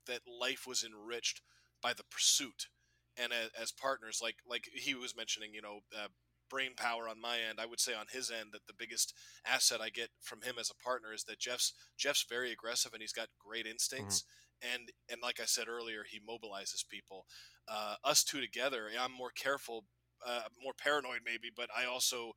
that life was enriched by the pursuit. And as, as partners like like he was mentioning you know uh, brain power on my end i would say on his end that the biggest asset i get from him as a partner is that jeff's jeff's very aggressive and he's got great instincts. Mm-hmm. and and like i said earlier he mobilizes people. Uh, us two together i'm more careful uh, more paranoid maybe but i also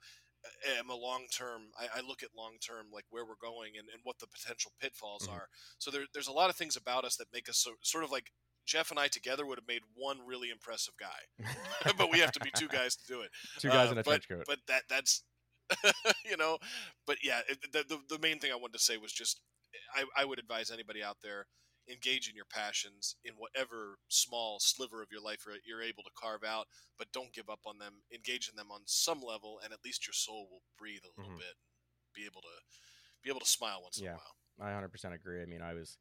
am a long term I, I, look at long term like where we're going and, and what the potential pitfalls mm-hmm. are so there, there's a lot of things about us that make us so, sort of like Jeff and I together would have made one really impressive guy, but we have to be two guys to do it. Two guys uh, in a but, trench coat. But that that's you know, but yeah, it, the, the, the main thing I wanted to say was just I, I would advise anybody out there engage in your passions in whatever small sliver of your life you're able to carve out, but don't give up on them. Engage in them on some level, and at least your soul will breathe a little mm-hmm. bit, be able to be able to smile once yeah, in a while. I 100% agree. I mean, I was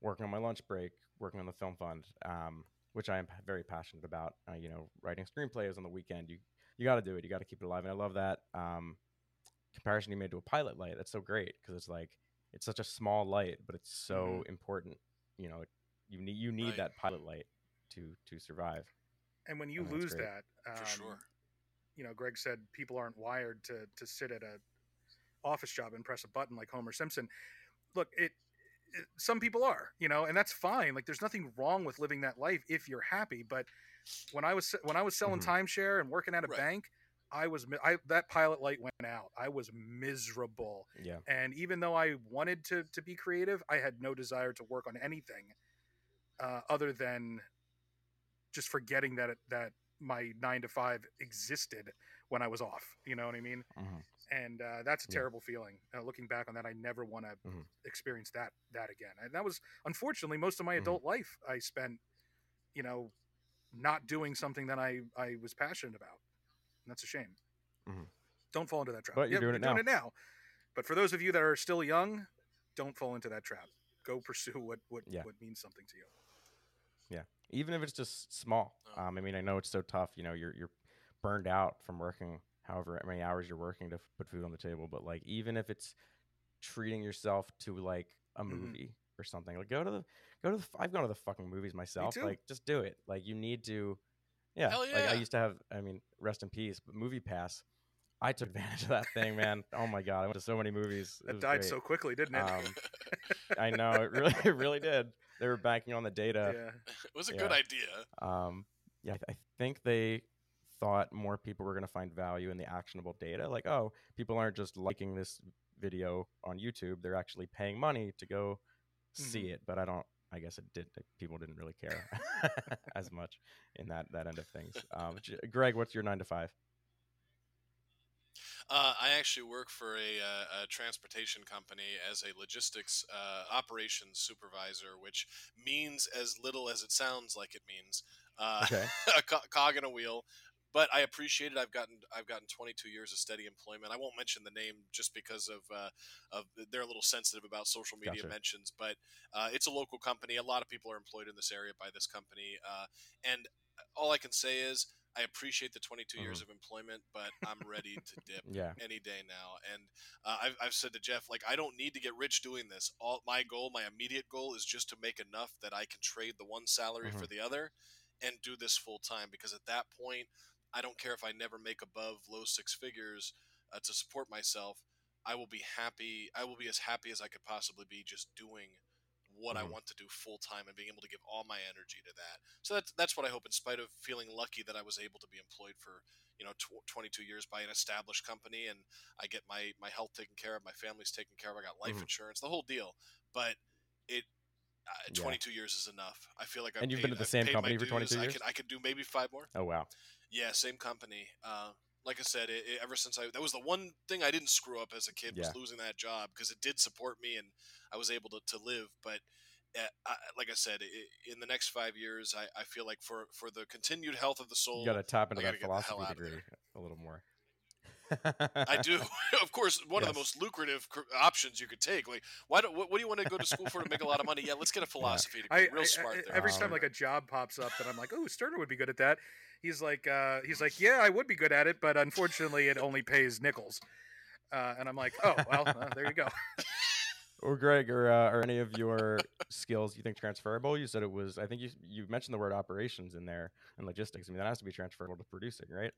working on my lunch break, working on the film fund, um, which I am very passionate about. Uh, you know, writing screenplays on the weekend. You you got to do it. You got to keep it alive, and I love that um, comparison you made to a pilot light. That's so great because it's like it's such a small light, but it's so mm-hmm. important. You know, you need you need right. that pilot light to to survive. And when you and lose that, um, for sure, you know, Greg said people aren't wired to to sit at a office job and press a button like Homer Simpson. Look, it some people are, you know, and that's fine. Like there's nothing wrong with living that life if you're happy. But when I was when I was selling mm-hmm. timeshare and working at a right. bank, I was I that pilot light went out. I was miserable. Yeah. And even though I wanted to to be creative, I had no desire to work on anything uh, other than just forgetting that it, that my nine to five existed when I was off. You know what I mean? Mm-hmm and uh, that's a terrible yeah. feeling. Uh, looking back on that, I never want to mm-hmm. experience that that again. And that was unfortunately most of my mm-hmm. adult life I spent, you know, not doing something that I I was passionate about. And that's a shame. Mm-hmm. Don't fall into that trap. But you're, doing, you're it doing, it now. But for those of you that are still young, don't fall into that trap. Go pursue what what yeah. what means something to you. Yeah, even if it's just small. Oh. Um, I mean, I know it's so tough. You know, you're you're burned out from working however many hours you're working to put food on the table. But like, even if it's treating yourself to like a mm-hmm. movie mm-hmm. or something, like go to the go to the. I've gone to the fucking movies myself. Like, just do it. Like, you need to. Yeah, yeah, like I used to have. I mean, rest in peace. But Movie Pass, I took advantage of that thing, man. oh my god, I went to so many movies. It, it died great. so quickly, didn't it? Um, I know it really, it really did. They were banking on the data. Yeah, it was a yeah. good idea. Um, yeah, I think they thought more people were going to find value in the actionable data. Like, oh, people aren't just liking this video on YouTube; they're actually paying money to go mm-hmm. see it. But I don't. I guess it did. People didn't really care as much in that that end of things. Um, Greg, what's your nine to five? Uh, I actually work for a, uh, a, transportation company as a logistics uh, operations supervisor, which means as little as it sounds like it means. Uh, okay. a cog in a wheel but I appreciate it. I've gotten I've gotten 22 years of steady employment. I won't mention the name just because of uh, of they're a little sensitive about social media gotcha. mentions, but uh, it's a local company. A lot of people are employed in this area by this company, uh, and all I can say is. I appreciate the 22 mm-hmm. years of employment, but I'm ready to dip yeah. any day now. And uh, I've, I've said to Jeff, like, I don't need to get rich doing this. All my goal, my immediate goal, is just to make enough that I can trade the one salary mm-hmm. for the other and do this full time. Because at that point, I don't care if I never make above low six figures uh, to support myself. I will be happy. I will be as happy as I could possibly be just doing what mm-hmm. I want to do full time and being able to give all my energy to that. So that's that's what I hope. In spite of feeling lucky that I was able to be employed for you know tw- 22 years by an established company and I get my my health taken care of, my family's taken care of, I got life mm-hmm. insurance, the whole deal. But it uh, 22 yeah. years is enough. I feel like I've and you've paid, been at the same company for 22 years. I could I could do maybe five more. Oh wow. Yeah, same company. Uh, like I said, it, it, ever since I that was the one thing I didn't screw up as a kid was losing that job because it did support me and I was able to, to live. But uh, I, like I said, it, in the next five years, I, I feel like for for the continued health of the soul, you got to tap into that philosophy degree a little more. I do. of course, one yes. of the most lucrative options you could take. Like, why do what, what, do you want to go to school for to make a lot of money? Yeah, let's get a philosophy yeah. degree. Real I, smart. I, every time like a job pops up, that I'm like, oh, Sterner would be good at that. He's like, uh, he's like, yeah, I would be good at it, but unfortunately, it only pays nickels. Uh, and I'm like, oh, well, uh, there you go. Or Greg, or uh, or any of your skills you think transferable? You said it was. I think you you mentioned the word operations in there and logistics. I mean, that has to be transferable to producing, right?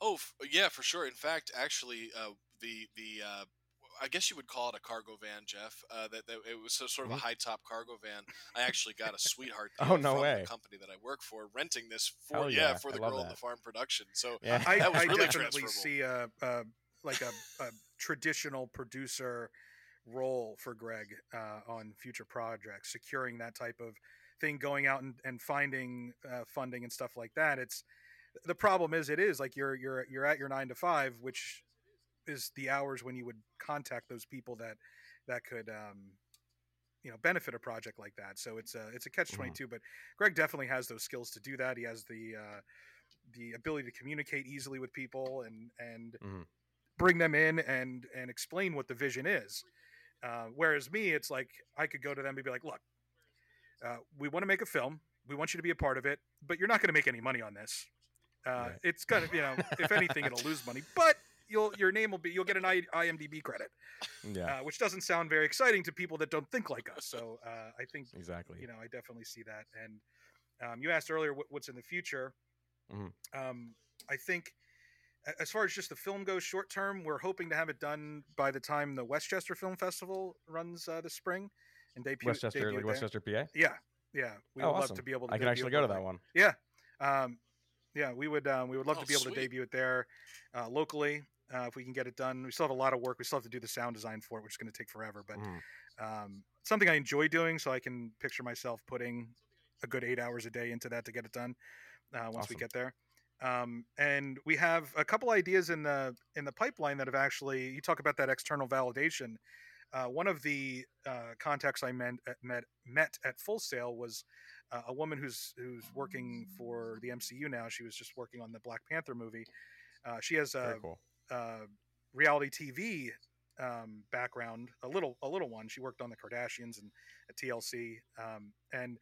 Oh, f- yeah, for sure. In fact, actually, uh, the the uh, I guess you would call it a cargo van, Jeff. Uh, that, that it was so, sort of a high top cargo van. I actually got a sweetheart Oh, no from way. the company that I work for, renting this for Hell yeah, yeah, for the love girl in that. the farm production. So Yeah. I, That was I really definitely transferable. see a, a like a, a traditional producer role for Greg uh, on future projects, securing that type of thing, going out and, and finding uh, funding and stuff like that. It's the problem is it is like you're you're you're at your nine to five, which is the hours when you would contact those people that that could um, you know benefit a project like that. So it's a it's a catch twenty two. But Greg definitely has those skills to do that. He has the uh, the ability to communicate easily with people and and Mhm. bring them in and and explain what the vision is. Uh, whereas me, it's like I could go to them and be like, look, uh, we want to make a film. We want you to be a part of it, but you're not going to make any money on this. Uh, Right. It's gonna, you know, if anything, it'll lose money, but you'll your name will be you'll get an I, IMDb credit, Yeah, uh, which doesn't sound very exciting to people that don't think like us. So uh, I think exactly. you know, I definitely see that. And um, you asked earlier what, what's in the future. Mhm. Um, I think, as far as just the film goes, short term, we're hoping to have it done by the time the West Chester Film Festival runs uh, this spring and debut. West Chester, debut like. West Chester, PA. Yeah, yeah. We Oh, would love to be able to. I can actually go to that one. Yeah, um, yeah. We would. Um, we would love Oh, to be able sweet. to debut it there uh, locally uh, if we can get it done. We still have a lot of work. We still have to do the sound design for it, which is going to take forever. But Mhm. um, something I enjoy doing, so I can picture myself putting a good eight hours a day into that to get it done uh, once we get there. Um, and we have a couple ideas in the in the pipeline that have actually. You talk about that external validation. Uh, one of the uh, contacts I met met met at Full Sail was uh, a woman who's who's working for the MCU now. She was just working on the Black Panther movie. Uh, she has a, cool. uh, reality TV um, background, a little a little one. She worked on the Kardashians and at TLC, um, and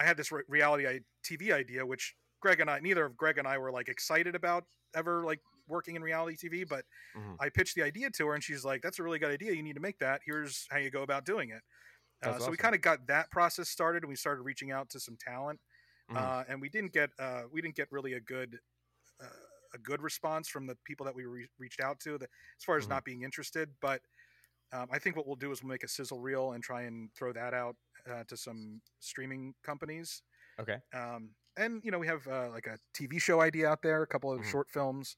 I had this re- reality TV idea, which Greg and I, neither of Greg and I were like excited about ever like working in reality TV, but Mhm. I pitched the idea to her, and she's like, "That's a really good idea. You need to make that. Here's how you go about doing it." Uh, That's so we kind of got that process started, and we started reaching out to some talent, Mhm. uh, and we didn't get uh, we didn't get really a good uh, a good response from the people that we re- reached out to, the, as far as Mhm. not being interested. But um, I think what we'll do is we'll make a sizzle reel and try and throw that out uh, to some streaming companies. Okay. Um, and you know we have uh, like a TV show idea out there, a couple of Mhm. short films.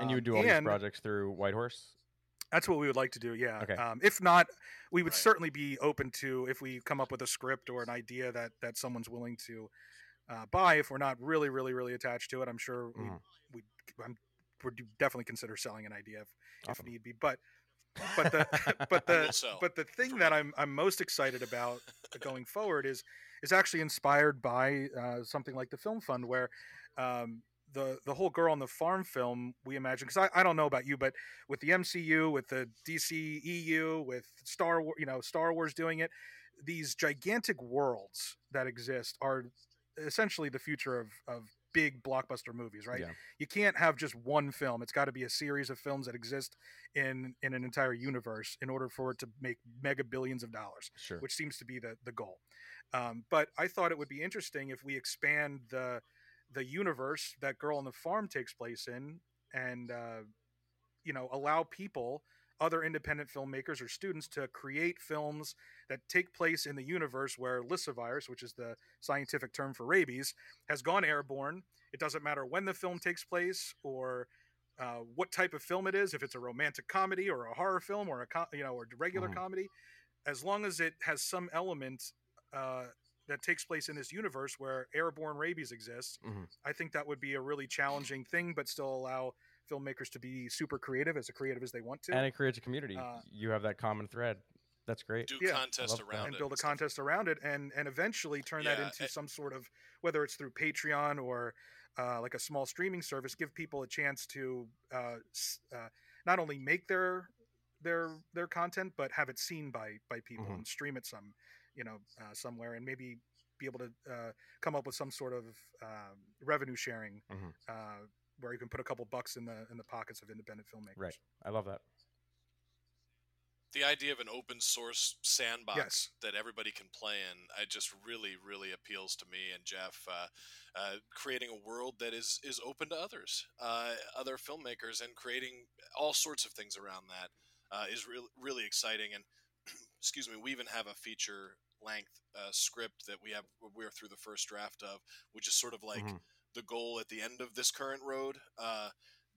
and you would Um, do all these projects through White Horse. That's what we would like to do. Yeah. Okay. Um, if not, we would Right. certainly be open to if we come up with a script or an idea that that someone's willing to uh, buy. If we're not really, really, really attached to it, I'm sure we Mhm. we I'm, would definitely consider selling an idea if, Awesome. if need be. But but the but the but the thing that. I'm I'm most excited about going forward is is actually inspired by uh, something like the Film Fund, where um, the the whole girl on the farm film we imagine because I, I don't know about you, but with the MCU, with the DC EU, with Star War, you know Star Wars doing it, these gigantic worlds that exist are essentially the future of of big blockbuster movies, right? Yeah. You can't have just one film. It's got to be a series of films that exist in in an entire universe in order for it to make mega billions of dollars Sure. which seems to be the the goal. Um, but I thought it would be interesting if we expand the the universe that Girl on the Farm takes place in, and uh, you know allow people, other independent filmmakers or students, to create films that take place in the universe where lyssavirus, which is the scientific term for rabies, has gone airborne. It doesn't matter when the film takes place or uh, what type of film it is, if it's a romantic comedy or a horror film or a co- you know or regular Mhm. comedy, as long as it has some element uh, that takes place in this universe where airborne rabies exists, Mhm. I think that would be a really challenging thing, but still allow filmmakers to be super creative, as creative as they want to, And it creates a community. Uh, you have that common thread. That's great. do Yeah. contests love that. around and it build a stuff. contest around it, and and eventually turn that into it- some sort of whether it's through Patreon or uh, like a small streaming service, give people a chance to uh, uh, not only make their their their content, but have it seen by by people Mhm. and stream it some you know uh, somewhere, and maybe be able to uh, come up with some sort of um, revenue sharing Mhm. uh, where you can put a couple bucks in the in the pockets of independent filmmakers. Right. I love that. the idea of an open source sandbox Yes. that everybody can play in, I just really, really appeals to me and Jeff. Uh, uh, creating a world that is is open to others, uh, other filmmakers, and creating all sorts of things around that uh, is really really exciting. And excuse me, we even have a feature length uh, script that we have we're through the first draft of, which is sort of like Mhm. the goal at the end of this current road. Uh,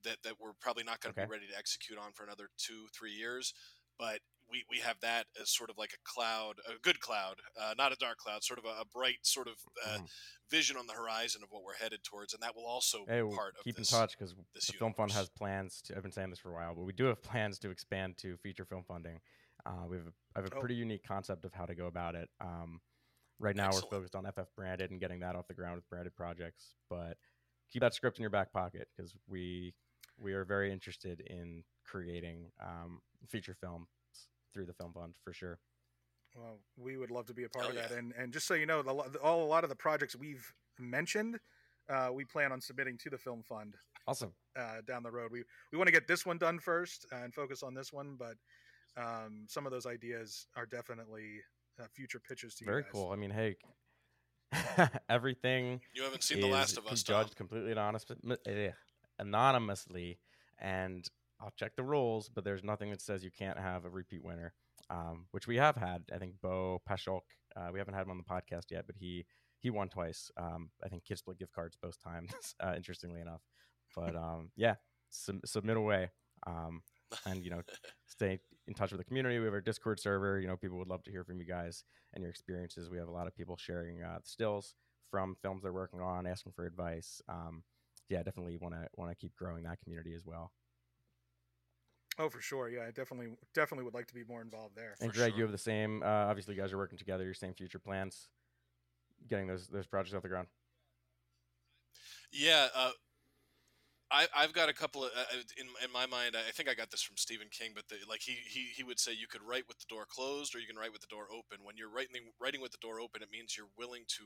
that, that we're probably not going to Okay. be ready to execute on for another two three years but we, we have that as sort of like a cloud, a good cloud, uh, not a dark cloud, sort of a, a bright sort of uh, Mhm. vision on the horizon of what we're headed towards, and that will also Hey, be part of keep this. in touch because the Film Fund has plans to. I've been saying this for a while, but we do have plans to expand to feature film funding. Uh, we have a, I have a Oh. pretty unique concept of how to go about it. Um, right now, Excellent. we're focused on FF branded and getting that off the ground with branded projects. But keep that script in your back pocket because we we are very interested in creating um, feature films through the Film Fund for sure. Well, we would love to be a part Hell of that. yeah. And and just so you know, the, lo- all a lot of the projects we've mentioned, uh, we plan on submitting to the Film Fund Awesome. uh, down the road. We we want to get this one done first and focus on this one, but um, some of those ideas are definitely uh, future pitches to you Very guys. cool. I mean, hey, everything You haven't seen The Last of is Us, Tom. judged completely anonymous, eh, anonymously, and I'll check the rules, but there's nothing that says you can't have a repeat winner, um, which we have had. I think Bo Pashok, uh, we haven't had him on the podcast yet, but he he won twice. Um, I think KitSplit gift cards both times, uh, interestingly enough. But um, yeah, sub- submit away. Um, and you know stay in touch with the community we have our discord server you know people would love to hear from you guys and your experiences we have a lot of people sharing uh, stills from films they're working on asking for advice um, yeah definitely want to want to keep growing that community as well Oh, for sure. Yeah, I definitely definitely would like to be more involved there. and greg sure. you have the same uh, obviously you guys are working together your same future plans getting those those projects off the ground Yeah, uh, I, I've got a couple of uh, in in my mind. I think I got this from Stephen King, but the, like he, he he would say you could write with the door closed or you can write with the door open. When you're writing writing with the door open, it means you're willing to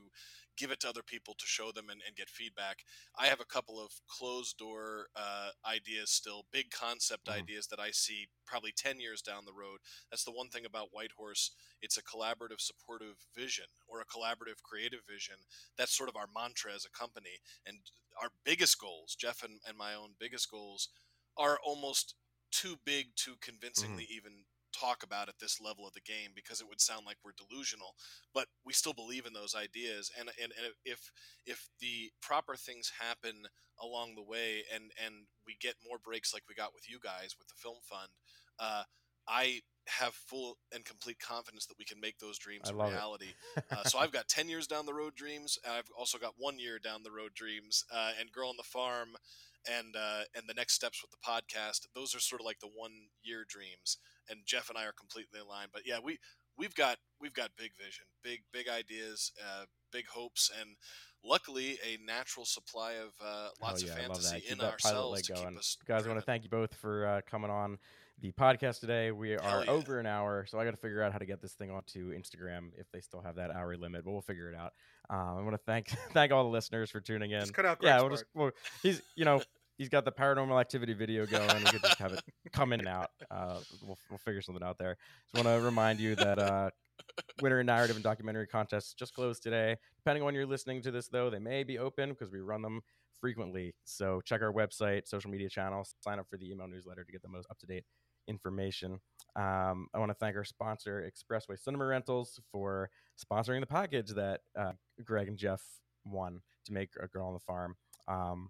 give it to other people to show them and, and get feedback. I have a couple of closed door uh, ideas still, big concept Mhm. ideas that I see probably ten years down the road. That's the one thing about White Horse. It's a collaborative, supportive vision or a collaborative, creative vision. That's sort of our mantra as a company. And our biggest goals, Jeff and, and my own biggest goals, are almost too big to convincingly even talk about at this level of the game because it would sound like we're delusional. But we still believe in those ideas, and and, and if if the proper things happen along the way, and and we get more breaks like we got with you guys with the film fund, uh, I have full and complete confidence that we can make those dreams a reality. Uh, so I've got 10 years down the road dreams. And I've also got one year down the road dreams uh, and Girl on the Farm and, uh, and the next steps with the podcast. Those are sort of like the one year dreams. And Jeff and I are completely aligned. But yeah, we, we've got, we've got big vision, big, big ideas, uh, big hopes. And luckily a natural supply of uh, lots Hell of yeah, love fantasy in ourselves to going. keep us guys i want to thank you both for uh, coming on the podcast today. We are yeah. over an hour so i got to figure out how to get this thing onto instagram if they still have that hour limit but we'll figure it out. Um, i want to thank thank all the listeners for tuning in. Just cut out yeah we'll just well, he's you know he's got the paranormal activity video going. We could just have it come in and out. Uh, we'll, we'll figure something out there. Just want to remind you that uh, winter in narrative and documentary contests just closed today. Depending on when you're listening to this though they may be open because we run them frequently. So check our website social media channels sign up for the email newsletter to get the most up-to-date information. Um, i want to thank our sponsor expressway cinema rentals for sponsoring the package that uh, greg and jeff won to make a girl on the farm. Um,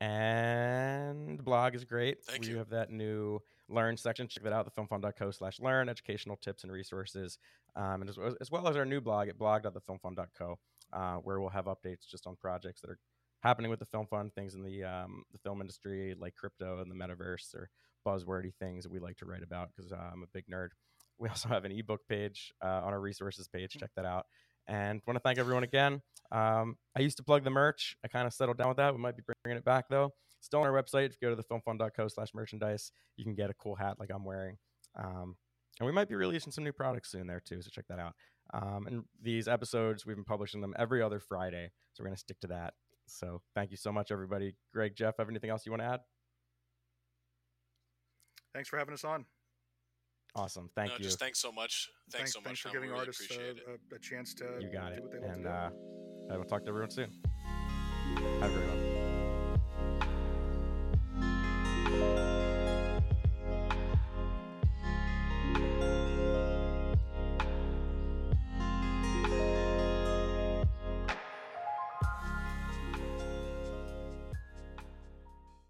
and the blog is great. Thank we you. have that new learn section. Check that out thefilmfund.co slash learn educational tips and resources. Um, and as, well- as well as our new blog at blog.thefilmfund.co uh, where we'll have updates just on projects that are happening with the film fund things in the um, the film industry like crypto and the metaverse or buzzwordy things that we like to write about because uh, i'm a big nerd. We also have an ebook page uh, on our resources page. Check that out. And want to thank everyone again. Um, i used to plug the merch. I kind of settled down with that. We might be bringing it back though. Still on our website. If you go to thefilmfund.co slash merchandise you can get a cool hat like i'm wearing. Um, and we might be releasing some new products soon there too so check that out. Um, and these episodes we've been publishing them every other friday so we're going to stick to that. So thank you so much everybody. Greg jeff have anything else you want to add Thanks for having us on. Awesome. Thank no, you. Just thanks so much. Thanks, so much. Thanks for Tom. giving really artists uh, a, a chance to you got do it. what they love And to do. uh, I will talk to everyone soon. Have a great one.